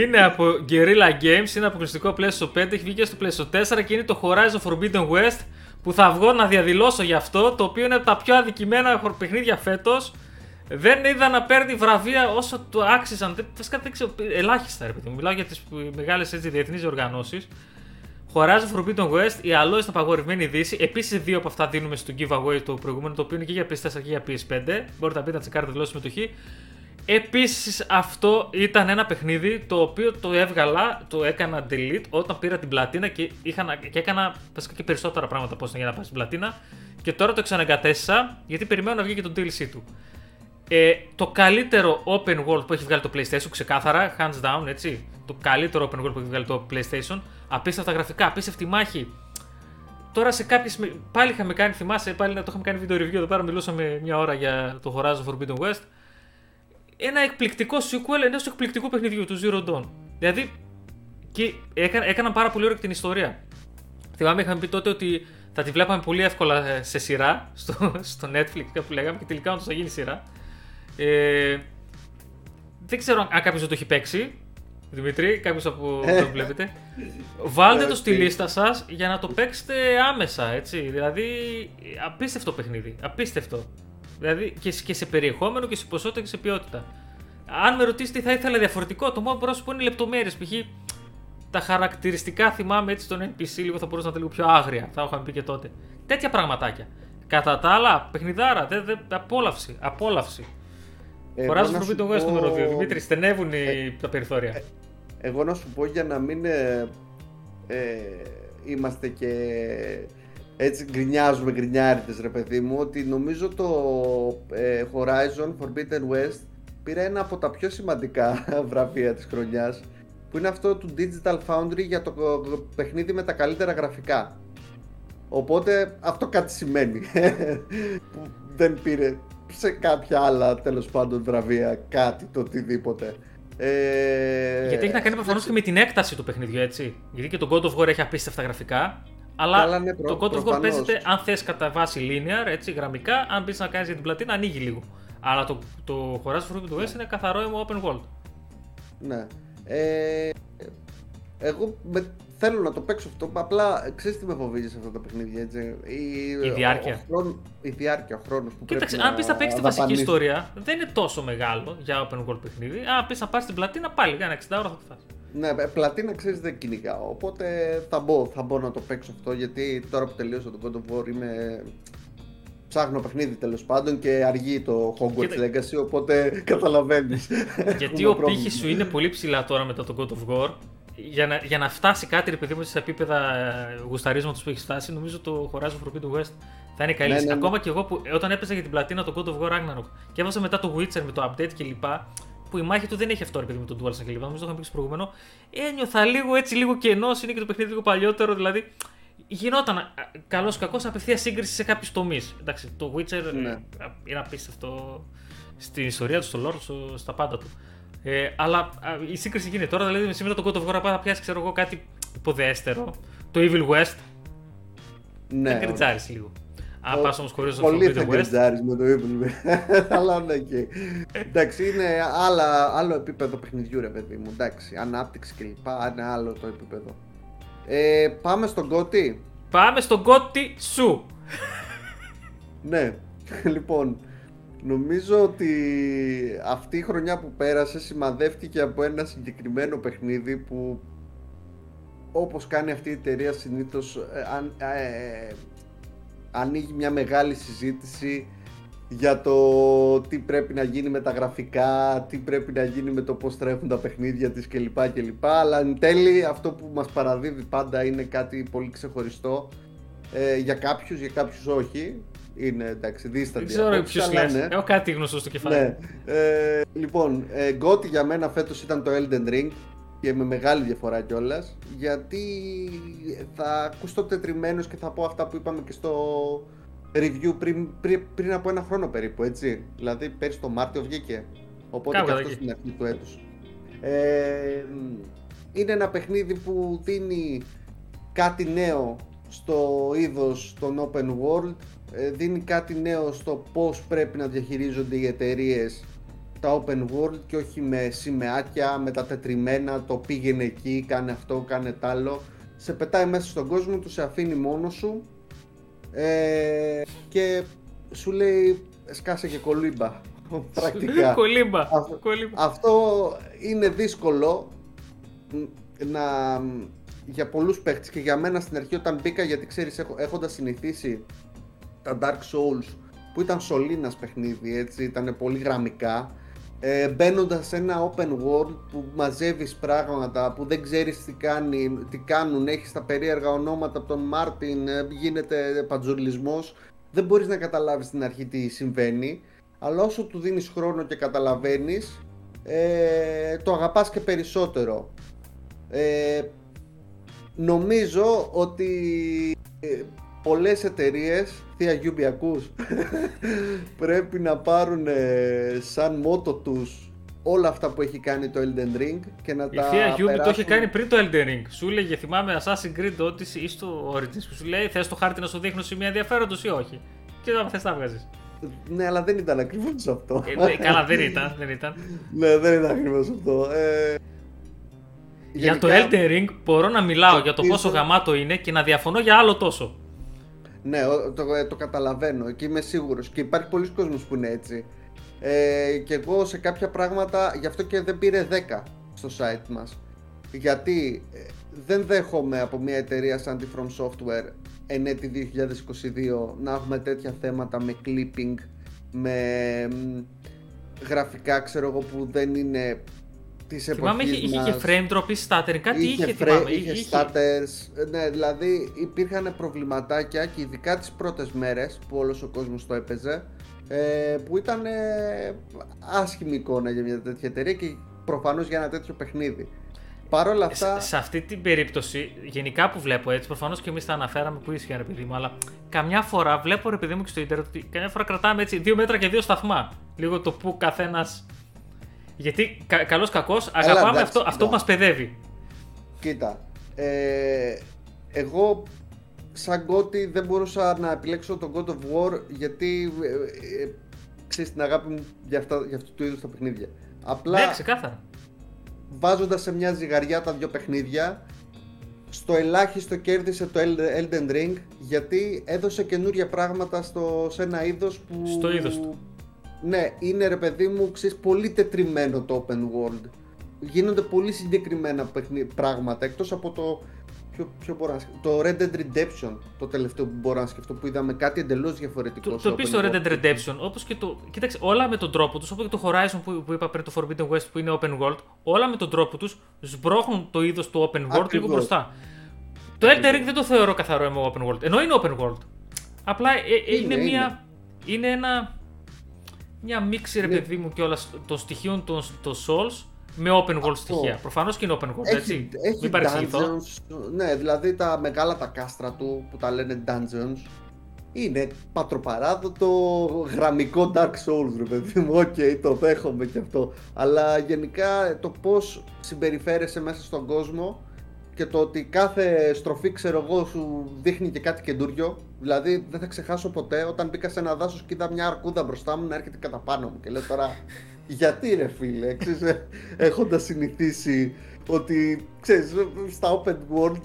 είναι από Guerrilla Games, είναι αποκλειστικό PlayStation 5, έχει βγει και στο PlayStation 4 και είναι το Horizon Forbidden West που θα βγω να διαδηλώσω γι' αυτό, το οποίο είναι από τα πιο αδικημένα παιχνίδια φέτος. Δεν είδα να παίρνει βραβεία όσο του άξιζαν. Φυσικά δεν ξέρω, ελάχιστα ρε παιδί μου. Μιλάω για τις μεγάλες διεθνείς οργανώσεις. Horizon Forbidden West, η Alloy στην απαγορευμένη δύση. Επίσης, δύο από αυτά δίνουμε στο giveaway το προηγούμενο, το οποίο είναι και για PS4 και για PS5. Μπορείτε να μπείτε να τσεκάρετε δηλώσει συμμετοχή. Επίσης, αυτό ήταν ένα παιχνίδι το οποίο το έβγαλα, το έκανα delete όταν πήρα την πλατίνα και, είχα, και έκανα βασικά και περισσότερα πράγματα πώς για να πάρεις την πλατίνα. Και τώρα το ξαναγκατέστησα γιατί περιμένω να βγει και το DLC του. Ε, το καλύτερο open world που έχει βγάλει το PlayStation, ξεκάθαρα, hands down, έτσι. Το καλύτερο open world που έχει βγάλει το PlayStation. Απίστευτα γραφικά, απίστευτη μάχη. Τώρα σε κάποιες. Πάλι είχαμε κάνει, θυμάσαι, πάλι να το είχαμε κάνει βίντεο review εδώ πέρα, μιλούσαμε μια ώρα για το Horizon Forbidden West. Ένα εκπληκτικό sequel ενός εκπληκτικού παιχνιδιού του Zero Dawn. Δηλαδή, και έκανα, έκαναν πάρα πολύ ωραία την ιστορία. Θυμάμαι, είχαμε πει τότε ότι θα τη βλέπαμε πολύ εύκολα ε, σε σειρά στο, στο Netflix, κάπου λέγαμε, και τελικά όντως θα γίνει σειρά. Ε, δεν ξέρω αν κάποιος το έχει παίξει. Δημητρή, κάποιος από το βλέπετε. Βάλτε το στη λίστα σας για να το παίξετε άμεσα, έτσι. Δηλαδή, απίστευτο παιχνίδι. Απίστευτο. Δηλαδή και σε περιεχόμενο και σε ποσότητα και σε ποιότητα. Αν με ρωτήσετε τι θα ήθελα διαφορετικό, το μόνο πρόσωπο είναι λεπτομέρειες. Π.χ. τα χαρακτηριστικά θυμάμαι έτσι στον NPC λίγο θα μπορούσα να τα λίγο πιο άγρια. Θα είχαμε πει και τότε. Τέτοια πραγματάκια. Κατά τα άλλα, παιχνιδάρα, δε, δε, απόλαυση. απόλαυση. Ε, Χωράζω το το West νούμερο 2. Δημήτρη, στενεύουν ε, τα περιθώρια. Ε, εγώ να σου πω για να μην ε, ε, είμαστε και έτσι γκρινιάζουμε γκρινιάριτες ρε παιδί μου ότι νομίζω το ε, Horizon Forbidden West πήρε ένα από τα πιο σημαντικά βραβεία της χρονιάς που είναι αυτό του Digital Foundry για το παιχνίδι με τα καλύτερα γραφικά. Οπότε αυτό κάτι σημαίνει που δεν πήρε σε κάποια άλλα τέλος πάντων βραβεία κάτι το οτιδήποτε. Ε... Γιατί έχει να κάνει προφανώς και με την έκταση του παιχνιδιού, έτσι. Γιατί και το God of War έχει απίστευτα γραφικά. Αλλά ναι, το God of War παίζεται αν θες κατά βάση linear, έτσι, γραμμικά. Αν πει να κάνεις για την πλατίνα, ανοίγει λίγο. Αλλά το, το Horizon Forbidden West είναι καθαρό open world. Ναι. Ε, εγώ με, θέλω να το παίξω αυτό. Απλά ξέρεις τι με φοβίζει σε αυτά τα παιχνίδια. Έτσι. Η, η διάρκεια. Ο, ο, η διάρκεια, ο χρόνος που Κοίταξε, πρέπει αν πεις να παίξεις τη βασική ιστορία, δεν είναι τόσο μεγάλο για open world παιχνίδι. Αν πεις να πάρεις την πλατίνα, πάλι για 60 ώρα θα το φας. Ναι, ε, πλατίνα ξέρεις δεν κυνηγάω. Οπότε θα μπω, θα μπω να το παίξω αυτό γιατί τώρα που τελείωσα το God of War είμαι. Ψάχνω παιχνίδι τέλος πάντων και αργεί το Hogwarts Legacy, οπότε καταλαβαίνεις. Γιατί ο πύχη σου είναι πολύ ψηλά τώρα μετά το God of War για να, για να φτάσει κάτι ρε παιδί μου σε επίπεδα ε, γουσταρίσματος που έχει φτάσει, νομίζω το Horizon Forbidden West θα είναι καλή. Ναι, ναι, ναι. Ακόμα και εγώ που όταν έπαιζα για την πλατίνα το God of War Ragnarok και έβαζα μετά το Witcher με το update κλπ. Που η μάχη του δεν έχει αυτό ρε παιδί με τον DualSense κλπ. Νομίζω το είχαμε πει στο προηγούμενο. Ένιωθα λίγο έτσι, λίγο κενός, είναι και το παιχνίδι λίγο παλιότερο. Δηλαδή γινόταν ε, καλός κακός απευθεία σύγκριση σε κάποιους τομείς. Εντάξει, το Witcher ναι. είναι απίστευτο στην ιστορία του, στο lore, στα πάντα του. Ε, αλλά η σύγκριση γίνεται τώρα. Δηλαδή, σήμερα το God of War θα πιάσει ξέρω εγώ, κάτι υποδέστερο. Το Evil West. Ναι. Δεν κριτζάρεις λίγο. Αν πας όμως χωρίς το Πολύ θα κριτζάρεις με το Evil West. αλλά ναι, και. Εντάξει, είναι άλλα, άλλο επίπεδο παιχνιδιού, ρε παιδί μου. Εντάξει, ανάπτυξη κλπ. Είναι άλλο το επίπεδο. Ε, πάμε στον Gotti; Πάμε στον Gotti σου. ναι, λοιπόν. Νομίζω ότι αυτή η χρονιά που πέρασε σημαδεύτηκε από ένα συγκεκριμένο παιχνίδι που όπως κάνει αυτή η εταιρεία συνήθως ε, ε, ανοίγει μια μεγάλη συζήτηση για το τι πρέπει να γίνει με τα γραφικά, τι πρέπει να γίνει με το πώς τρέχουν τα παιχνίδια της κλπ. κλπ. Αλλά εν τέλει αυτό που μας παραδίδει πάντα είναι κάτι πολύ ξεχωριστό ε, για κάποιους, για κάποιους όχι είναι εντάξει, δίσταντη. Δεν ξέρω ποιος λες. Ναι. Έχω κάτι γνωστό στο κεφάλι. Ναι. Ε, λοιπόν, ε, Γκότι για μένα φέτος ήταν το Elden Ring και με μεγάλη διαφορά κιόλας. Γιατί θα ακουστώ τετριμένος και θα πω αυτά που είπαμε και στο review πριν, πριν, πριν από ένα χρόνο περίπου, έτσι. Δηλαδή πέρσι το Μάρτιο βγήκε. Οπότε Κάπου και αυτός στην αρχή του έτους. Ε, είναι ένα παιχνίδι που δίνει κάτι νέο στο είδος των open world, ε, δίνει κάτι νέο στο πώς πρέπει να διαχειρίζονται οι εταιρείες τα open world και όχι με σημαίακια, με τα τετριμένα, το πήγαινε εκεί, κάνε αυτό, κάνε τ' άλλο. Σε πετάει μέσα στον κόσμο τους, σε αφήνει μόνος σου ε, και σου λέει σκάσε και κολύμπα. Πρακτικά. κολύμπα. Αυτό είναι δύσκολο να, για πολλούς παίχτες και για μένα στην αρχή όταν μπήκα γιατί ξέρεις έχ, έχοντας συνηθίσει τα Dark Souls που ήταν σωλήνας παιχνίδι έτσι, ήταν πολύ γραμμικά. Ε, μπαίνοντας σε ένα open world που μαζεύεις πράγματα που δεν ξέρεις τι, κάνει, τι κάνουν, έχεις τα περίεργα ονόματα από τον Μάρτιν, ε, γίνεται παντζουρλισμός. Δεν μπορείς να καταλάβεις στην αρχή τι συμβαίνει αλλά όσο του δίνεις χρόνο και καταλαβαίνεις ε, το αγαπάς και περισσότερο. Ε, νομίζω ότι ε, πολλές εταιρείες, Θεία Γιούμπι ακούς, πρέπει να πάρουν ε, σαν μότο τους όλα αυτά που έχει κάνει το Elden Ring και να Η τα Θεία Γιούμπι περάσουν... το είχε κάνει πριν το Elden Ring. Σου έλεγε, θυμάμαι Assassin's Creed Odyssey ή στο Origins που σου λέει θες το χάρτη να σου δείχνω σημεία ενδιαφέροντος ή όχι; Και όταν θες τα βγάζεις. Ναι, αλλά δεν ήταν ακριβώς αυτό. Ε, ναι, καλά, δεν ήταν. Δεν ήταν. ναι, δεν ήταν ακριβώς αυτό. Ε, Για το γενικά- Elden Ring μπορώ να μιλάω για το Ελπίζω- πόσο γαμάτο είναι και να διαφωνώ για άλλο τόσο. Ναι, ο- το, ε, το καταλαβαίνω και είμαι σίγουρος και υπάρχει πολλοί κόσμος που είναι έτσι. Ε, και εγώ σε κάποια πράγματα, γι' αυτό και δεν πήρε 10 στο site μας. Γιατί ε, δεν δέχομαι από μια εταιρεία σαν τη From Software εν έτη 2022 να έχουμε τέτοια θέματα με clipping, με μ, γραφικά ξέρω εγώ που δεν είναι της Θυμάμαι είχε, εποχής είχε μας. και frame drop ή stuttering, κάτι είχε, είχε, θυμάμαι. φρέ, είχε, stutters, ε, ναι, δηλαδή υπήρχαν προβληματάκια και ειδικά τις πρώτες μέρες που όλος ο κόσμος το έπαιζε ε, που ήταν ε, άσχημη εικόνα για μια τέτοια εταιρεία και προφανώς για ένα τέτοιο παιχνίδι. Παρ' όλα αυτά, Σε, σε αυτή την περίπτωση, γενικά που βλέπω έτσι, προφανώς και εμείς τα αναφέραμε που ίσχυαν ρε παιδί μου, αλλά καμιά φορά βλέπω ρε παιδί μου και στο Ιντερνετ ότι καμιά φορά κρατάμε έτσι δύο μέτρα και δύο σταθμά. Λίγο το που καθένας. Γιατί κα, καλός κακός αγαπάμε εντάξει, αυτό, αυτό που ναι. μας παιδεύει. κοίτα, ε, εγώ σαν κότι δεν μπορούσα να επιλέξω τον God of War γιατί ε, ε, ξέρεις την αγάπη μου για, αυτά, για αυτού του είδους τα παιχνίδια. Απλά Ναι, ξεκάθαρα. βάζοντας σε μια ζυγαριά τα δύο παιχνίδια στο ελάχιστο κέρδισε το Elden- Elden Ring γιατί έδωσε καινούρια πράγματα στο, σε ένα είδος που... Στο είδος του. Ναι, είναι ρε παιδί μου, ξέρεις, πολύ τετριμένο το open world. Γίνονται πολύ συγκεκριμένα παιχνί- πράγματα εκτός από το... Ποιο, ποιο μπορώ να σκεφτώ, το Red Dead Redemption, το τελευταίο που μπορώ να σκεφτώ, που είδαμε κάτι εντελώς διαφορετικό. Το, σε το πεις open στο Red world. Dead Redemption, όπως και το. Κοίταξε, όλα με τον τρόπο τους, όπως και το Horizon που, που είπα πριν, το Forbidden West που είναι open world, όλα με τον τρόπο τους σμπρώχνουν το είδος του open world λίγο Ακριβώς. μπροστά. Το Elden Ring δεν το θεωρώ καθαρό MMO open world. Ενώ είναι open world. Απλά ε, ε, είναι, Είναι, μια. Είναι ένα. Μια μίξη ρε Ναι. παιδί μου κιόλας των στοιχείων των, των Souls με open world Αυτό. στοιχεία. Προφανώς και είναι open world, Έχει, έτσι. έχει Μην παρεξηγηθώ. dungeons, ναι, δηλαδή τα μεγάλα τα κάστρα του που τα λένε dungeons είναι πατροπαράδοτο γραμμικό Dark Souls ρε παιδί μου, οκ, το δέχομαι και αυτό. Αλλά γενικά το πώς συμπεριφέρεσαι μέσα στον κόσμο και το ότι κάθε στροφή ξέρω εγώ σου δείχνει και κάτι καινούριο. Δηλαδή δεν θα ξεχάσω ποτέ όταν μπήκα σε ένα δάσος και είδα μια αρκούδα μπροστά μου να έρχεται κατά πάνω μου και λέω τώρα γιατί ρε φίλε, ξέρεις, ε, έχοντας συνηθίσει ότι ξέρεις, στα open world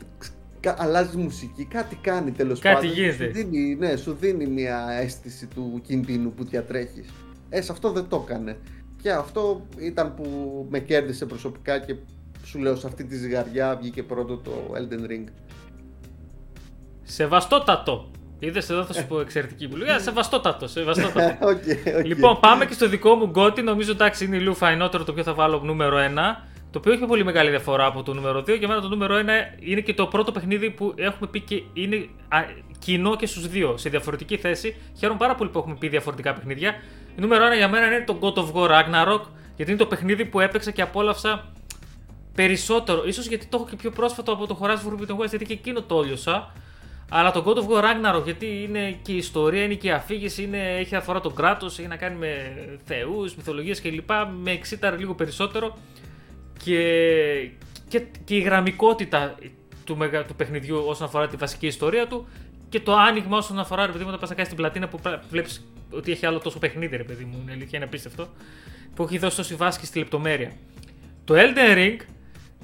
κα- αλλάζει μουσική, κάτι κάνει τέλος Κάτι πάντων. γίνεται. Σου δίνει, ναι, σου δίνει μια αίσθηση του κινδύνου που διατρέχεις. Ε, σε αυτό δεν το έκανε. Και αυτό ήταν που με κέρδισε προσωπικά και σου λέω σε αυτή τη ζυγαριά βγήκε πρώτο το Elden Ring. Σεβαστότατο. Είδες εδώ θα σου πω εξαιρετική επιλογή. Σεβαστότατο, σεβαστότατο. Οκ, οκ. Λοιπόν, πάμε και στο δικό μου GOTY. Νομίζω εντάξει είναι λίγο φαεινότερο το οποίο θα βάλω νούμερο 1. Το οποίο έχει πολύ μεγάλη διαφορά από το νούμερο 2. Για μένα το νούμερο 1 είναι και το πρώτο παιχνίδι που έχουμε πει και είναι α, κοινό και στους δύο σε διαφορετική θέση. Χαίρομαι πάρα πολύ που έχουμε πει διαφορετικά παιχνίδια. Νούμερο 1 για μένα είναι το God of War Ragnarok. Γιατί είναι το παιχνίδι που έπαιξα και απόλαυσα περισσότερο. Ίσως γιατί το έχω και πιο πρόσφατο από το Horizon Forbidden West, γιατί και εκείνο το όλιωσα. Αλλά το God of War Ragnarok, γιατί είναι και η ιστορία, είναι και η αφήγηση, είναι, έχει αφορά τον κράτος, έχει να κάνει με θεούς, μυθολογίες κλπ. Με εξήταρε λίγο περισσότερο. Και, και, και η γραμμικότητα του, μεγα, του παιχνιδιού όσον αφορά τη βασική ιστορία του και το άνοιγμα όσον αφορά ρε παιδί μου, όταν πας να κάνεις την πλατίνα που βλέπεις ότι έχει άλλο τόσο παιχνίδι, ρε παιδί μου. Είναι αλήθεια, είναι απίστευτο. Που έχει δώσει τόση βάση και στη λεπτομέρεια. Το Elden Ring,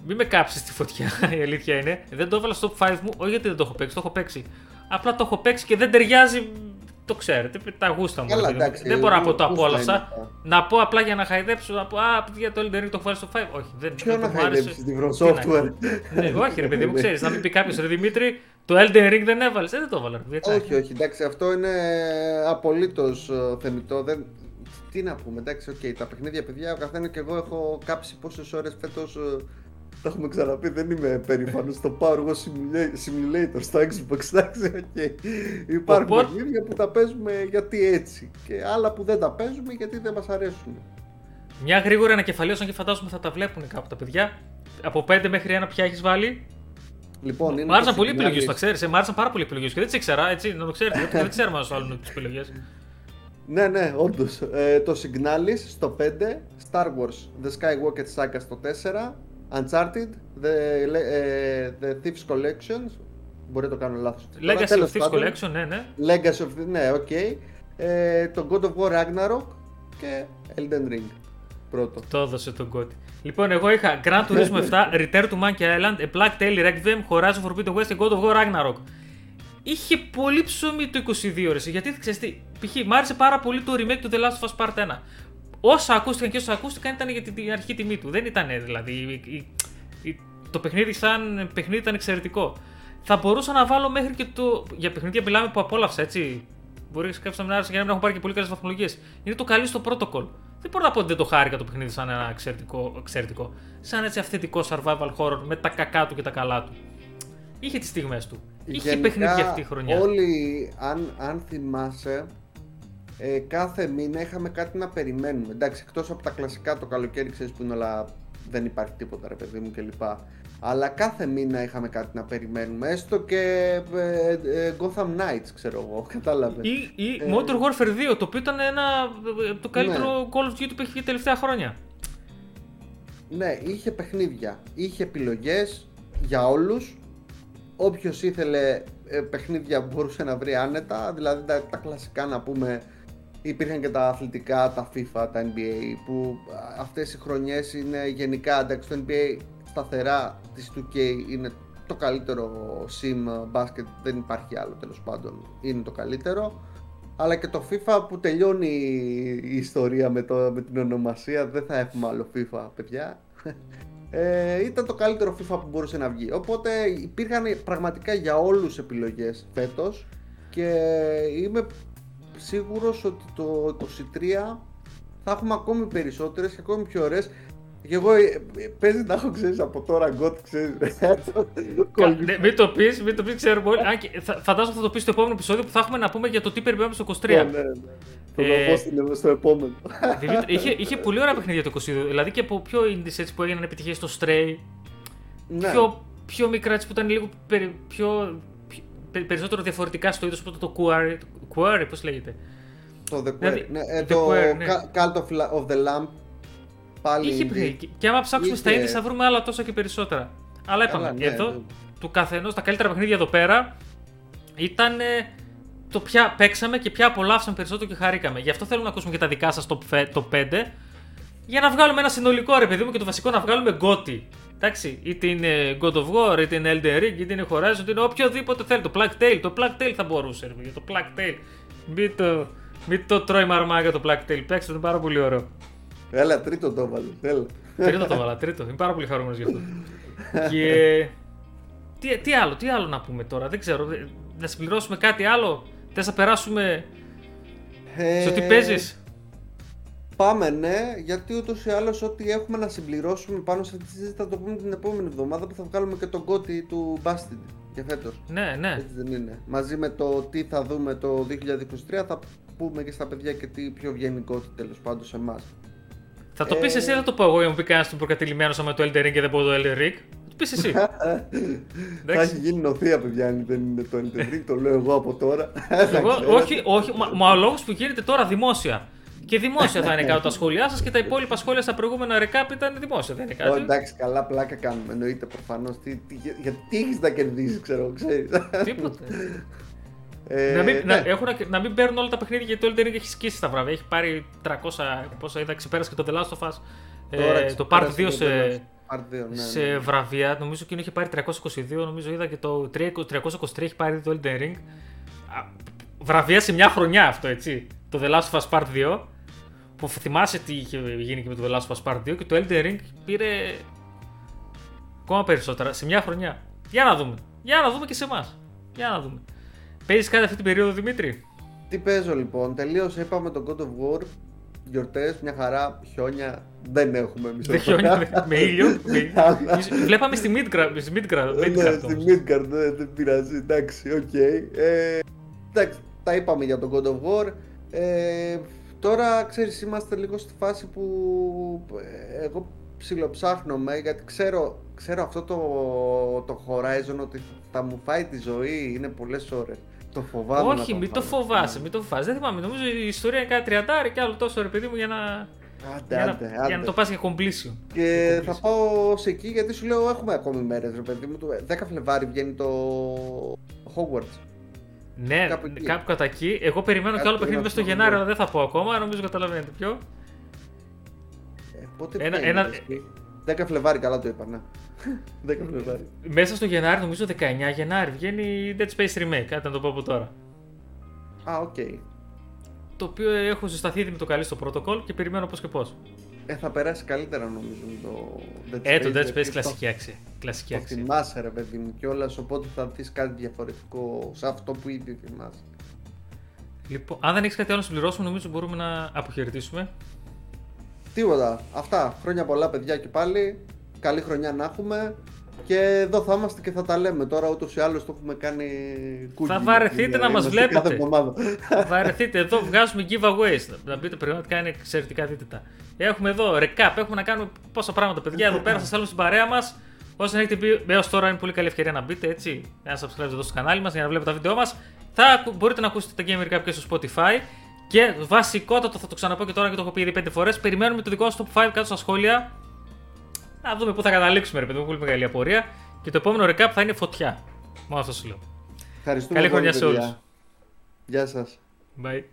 μην με κάψεις στη φωτιά, η αλήθεια είναι. Δεν το έβαλα στο top 5 μου, όχι γιατί δεν το έχω παίξει, το έχω παίξει. Απλά το έχω παίξει και δεν ταιριάζει το ξέρετε, τα γούστα μου. Καλά, εντάξει, δεν μπορώ να πω το γούστα απόλαυσα. είναι. Να πω απλά για να χαϊδέψω, να πω Α, για το Elden Ring το έχω βάλει στο 5. Όχι, δεν Ποιο δεν να μου άρεσε. χαϊδέψεις την Τι να From Software. ναι, όχι, ρε παιδί μου, ξέρεις. Να μην πει κάποιος, ρε Δημήτρη, το Elden Ring δεν έβαλες. Ε, δεν το έβαλα. ρε, γιατί. Όχι, όχι, εντάξει, αυτό είναι απολύτως θεμιτό. Δεν... Τι να πούμε, εντάξει, οκ, τα παιχνίδια, παιδιά, ο καθένας και εγώ έχω κάψει πόσες ώρες φέτος. Τα έχουμε ξαναπεί, δεν είμαι περήφανος. Το πάω εγώ simula- simulator στο Xbox, εντάξει, οκ. Υπάρχουν Οπότε- παιχνίδια που τα παίζουμε γιατί έτσι. Και άλλα που δεν τα παίζουμε γιατί δεν μας αρέσουν. Μια γρήγορη ανακεφαλαίωση, και φαντάζομαι θα τα βλέπουν κάπου τα παιδιά. Από 5 μέχρι 1 πια έχεις βάλει. Λοιπόν, είναι Μ' άρεσαν το πολύ οι Signalis- επιλογέ, το ξέρεις. Μ' άρεσαν πάρα πολύ οι επιλογές και δεν τις ήξερα, έτσι, να το ξέρετε. γιατί δεν ξέρουμε αν σου άλλουν τις επιλογές. Ναι, ναι, όντως. Ε, το Signalis στο 5, Star Wars The Skywalker Saga στο 4, Uncharted, The, ε, the Thieves Collection. Μπορεί να το κάνω λάθος. Τώρα, Legacy of τέλος Thieves πάντων, Collection, ναι, ναι. Legacy of ναι, οκ. Ε, το God of War Ragnarok και Elden Ring. Πρώτο. Το έδωσε τον κότι. Λοιπόν, εγώ είχα Gran Turismo 7, Return to Monkey Island, A Black Tail Requiem, Horizon Forbidden West και God of War Ragnarok. Είχε πολύ ψωμί το 22 ρε, γιατί ξέρεις τι, π.χ. μ' άρεσε πάρα πολύ το remake του The Last of Us Part 1. Όσα ακούστηκαν και όσα ακούστηκαν ήταν για την την αρχή τιμή του. Δεν ήταν δηλαδή. η- η- η- το παιχνίδι σαν παιχνίδι ήταν εξαιρετικό. Θα μπορούσα να βάλω μέχρι και το. Για παιχνίδια μιλάμε που απόλαυσα, έτσι. Μπορεί κάποιος να μην άρεσε για να μην έχουν πάρει και πολύ καλές βαθμολογίες. Είναι το καλή στο protocol. Δεν μπορώ να πω ότι δεν το χάρηκα το παιχνίδι σαν ένα εξαιρετικό, εξαιρετικό. Σαν έτσι αυθεντικό survival horror με τα κακά του και τα καλά του. Είχε τις στιγμές του. Είχε Γενικά, παιχνίδια αυτή η χρονιά. Όλοι, αν, αν θυμάσαι, ε, κάθε μήνα είχαμε κάτι να περιμένουμε. Εντάξει, εκτός από τα κλασικά το καλοκαίρι, ξέρεις που είναι όλα, δεν υπάρχει τίποτα ρε παιδί μου κλπ. Αλλά κάθε μήνα είχαμε κάτι να περιμένουμε, έστω και ε, ε, Gotham Knights, ξέρω εγώ, κατάλαβες. Ή, ή Ε, Modern Warfare 2, το οποίο ήταν ένα, ε, το καλύτερο Ναι. Call of Duty που έχει τα τελευταία χρόνια. Ναι, είχε παιχνίδια, είχε επιλογές για όλους. Όποιος ήθελε ε, παιχνίδια μπορούσε να βρει άνετα, δηλαδή τα, τα κλασικά να πούμε υπήρχαν και τα αθλητικά, τα FIFA, τα NBA που α, αυτές οι χρονιές είναι γενικά, εντάξει το NBA σταθερά της 2K είναι το καλύτερο sim μπάσκετ, δεν υπάρχει άλλο τέλος πάντων, είναι το καλύτερο. Αλλά και το FIFA που τελειώνει η ιστορία με, το, με την ονομασία, δεν θα έχουμε άλλο FIFA, παιδιά. Ε, ήταν το καλύτερο FIFA που μπορούσε να βγει. Οπότε υπήρχαν πραγματικά για όλους επιλογές φέτος και είμαι σίγουρος ότι το 23 θα έχουμε ακόμη περισσότερες και ακόμη πιο ωραίες. Και εγώ ε, ε, παίζει να έχω ξέρεις από τώρα γκοτ ξέρεις. Κα- ναι, μην το πεις, μην το πεις, ξέρουμε όλοι. Αν και θα- Φαντάζομαι θα το πεις στο επόμενο επεισόδιο που θα έχουμε να πούμε για το τι περιμένουμε στο 23. Ναι, ναι, ναι. Θα το Ε, πω στην- στο επόμενο. Δημήτρη, είχε, είχε πολύ ωραία παιχνίδια το 22. Δηλαδή και από πιο indies έτσι που έγιναν επιτυχίες στο Stray. Ναι. Πιο, πιο μικρά έτσι που ήταν λίγο περι- πιο, πιο- πε- περισσότερο διαφορετικά στο είδος από το Quarry. Quarry, πώς λέγεται; Το The Query. Δηλαδή, ναι, ε, The το Query, ναι. Ca- Cult of, La- of the Lamp. Πάλι Είχε indie. παιχνίδια. Και- Και άμα ψάξουμε στα Είχε- indies θα βρούμε άλλα τόσα και περισσότερα. Αλλά είπαμε, Καλά, ναι, εδώ ναι. του καθενός, τα καλύτερα παιχνίδια εδώ πέρα ήταν ε, το ποια παίξαμε και ποια απολαύσαμε περισσότερο και χαρήκαμε. Γι' αυτό θέλουμε να ακούσουμε και τα δικά σας το, το 5 για να βγάλουμε ένα συνολικό ρε παιδί μου και το βασικό να βγάλουμε GOTY. Εντάξει, είτε είναι God of War, είτε είναι Elden Ring, είτε είναι Horizon, είτε είναι οποιοδήποτε θέλει. Το Black Tail, το Black Tail θα μπορούσε ρε παιδί, το Black Tail. Μην το, μην το τρώει μαρμάγκα το Black Tail, παίξτε το, είναι πάρα πολύ ωραίο. Έλα, τρίτο το έβαλε. Έλα. Τρίτο το βάλα, τρίτο. Είμαι πάρα πολύ χαρούμενος γι' αυτό. και. Τι, τι άλλο, τι άλλο να πούμε τώρα, δεν ξέρω. ε, Να συμπληρώσουμε κάτι άλλο; Θες να περάσουμε στο τι Ε, παίζεις; Πάμε, ναι, γιατί ούτως ή άλλως ό,τι έχουμε να συμπληρώσουμε πάνω σε αυτή τη συζήτηση θα το πούμε την επόμενη εβδομάδα που θα βγάλουμε και τον κώτη του Bastard για φέτος. Ναι, ναι. Έτσι δεν είναι. Μαζί με το τι θα δούμε το 2023 θα πούμε και στα παιδιά και τι πιο βγαίνει κώτη τέλος πάντων σε εμάς. Θα το ε, πεις εσύ, δεν θα το πω εγώ. Για να μου πει κανένας του προκατηλημένος με το Elden Ring και δεν πω το Elden Ring; Θα το πεις εσύ. θα έχει γίνει νοθεία, παιδιά, αν δεν είναι το Elden Ring, το λέω εγώ από τώρα. εγώ, όχι, όχι. Μα, μα ο λόγος που γίνεται τώρα δημόσια. Και δημόσια θα είναι κάτω τα σχόλιά σας και τα υπόλοιπα σχόλια στα προηγούμενα recap ήταν δημόσια, δεν είναι κάτι; Ω, εντάξει, καλά πλάκα κάνουμε. Εννοείται προφανώς. Τι, τι, γιατί τι έχεις να κερδίσει, ξέρω, ξέρεις. Τίποτε. Ε, να, μην, ναι. να, έχουν, να μην παίρνουν όλα τα παιχνίδια γιατί το Elden Ring έχει σκίσει τα βράδια. Έχει πάρει 300, πόσα είδα, ξεπέρασε και το The Last of Us. Τώρα Ε, το Part 2 ξεπέρασε σε, το Part 2, ναι, σε ναι. βραβεία. Νομίζω εκείνο είχε πάρει 322, νομίζω είδα και το 323 έχει πάρει το Elden Ring. Α, Βραβεία σε μια χρονιά αυτό, έτσι. Το The Last of Us Part 2. Που θυμάσαι τι είχε γίνει και με το The Last of Us Part 2 και το Elden Ring πήρε ακόμα περισσότερα σε μια χρονιά. Για να δούμε. Για να δούμε και σε εμάς. Για να δούμε. Παίζεις κάτι αυτή την περίοδο, Δημήτρη; Τι παίζω λοιπόν, τελείωσα, είπαμε το God of War. Γιορτές, μια χαρά, χιόνια δεν έχουμε εμείς. Δεν χιόνια με, με ήλιο. με- Βλέπαμε στη Midgard. Στη Midgard, Ναι, Midgard στη όμως. Midgard, δεν, δεν πειράζει, εντάξει, οκ. Ε, εντάξει, τα είπαμε για τον God of War. Ε, τώρα, ξέρεις, είμαστε λίγο στη φάση που ε, εγώ ψιλοψάχνομαι, γιατί ξέρω, ξέρω αυτό το, το Horizon ότι θα μου φάει τη ζωή, είναι πολλές ώρες. Το φοβάμαι. να Όχι, μην το φάω. φοβάσαι, μην το φοβάσαι. Δεν θυμάμαι. Νομίζω η ιστορία είναι κάτι τριαντάρι και άλλο τόσο ρε παιδί μου για να, Άντε, για, άντε, να, για να άντε. το πας για completion. Και Για θα completion. πάω σε εκεί γιατί σου λέω έχουμε ακόμη μέρες ρε παιδί μου. Το 10 Φλεβάρι βγαίνει το Hogwarts. Ναι, Κάπου κάπου, εκεί. κατά εκεί. Εγώ περιμένω Κάπου κι άλλο παιχνίδι ένα μέσα στο στο Γενάρη, Γενάρη. αλλά δεν θα πω ακόμα. Νομίζω καταλαβαίνετε ποιο. Ε, πότε Ένα- βγαίνει, ένα- ρε, εσύ; 10 Φλεβάρι, καλά το είπα, ναι. 10 Φλεβάρι. Μέσα στο Γενάρη, νομίζω 19 Γενάρη, βγαίνει Dead Space Remake. Κάτι να το πω από τώρα. Α, οκ. Το οποίο έχω ζεσταθεί ήδη με το Callisto Protocol και περιμένω πώς και πώς. Ε, θα περάσει καλύτερα νομίζω με το Dead Space. Ε, το Dead γιατί Space το- κλασική αξία. Κλασική Το αξία. θυμάσαι ρε παιδί μου κιόλας, οπότε θα δεις κάτι διαφορετικό σε αυτό που ήδη θυμάσαι. Λοιπόν, αν δεν έχεις κάτι άλλο να συμπληρώσουμε, νομίζω μπορούμε να αποχαιρετήσουμε. Τίποτα. Αυτά. Χρόνια πολλά, παιδιά και πάλι. Καλή χρονιά να έχουμε. Και εδώ θα είμαστε και θα τα λέμε. Τώρα ούτως ή άλλως το έχουμε κάνει κούκκι. Θα βαρεθείτε να μας Είμαστε βλέπετε. Κάθε εβδομάδα. Βαρεθείτε εδώ, βγάζουμε giveaways. Να μπείτε πραγματικά είναι εξαιρετικά δείτε τα. Έχουμε εδώ recap, έχουμε να κάνουμε πόσα πράγματα. Παιδιά, εδώ πέρα σας θέλουμε στην παρέα μας. Όσοι δεν έχετε πει έως τώρα, είναι πολύ καλή ευκαιρία να μπείτε έτσι. Ένα subscribe εδώ στο κανάλι μας για να βλέπετε τα βίντεο μας. Θα ακου- μπορείτε να ακούσετε τα Gamer Recap και στο Spotify. Και βασικότατο, θα το ξαναπώ και τώρα και το έχω πει ήδη 5 φορές. Περιμένουμε το δικό σας top 5 κάτω στα σχόλια. Να δούμε πού θα καταλήξουμε, ρε παιδί μου. Πολύ μεγάλη απορία. Και το επόμενο recap θα είναι φωτιά. Μόνο αυτό σου λέω. Ευχαριστούμε Καλή πολύ, χρονιά σε παιδιά. όλους. Γεια σας. Bye.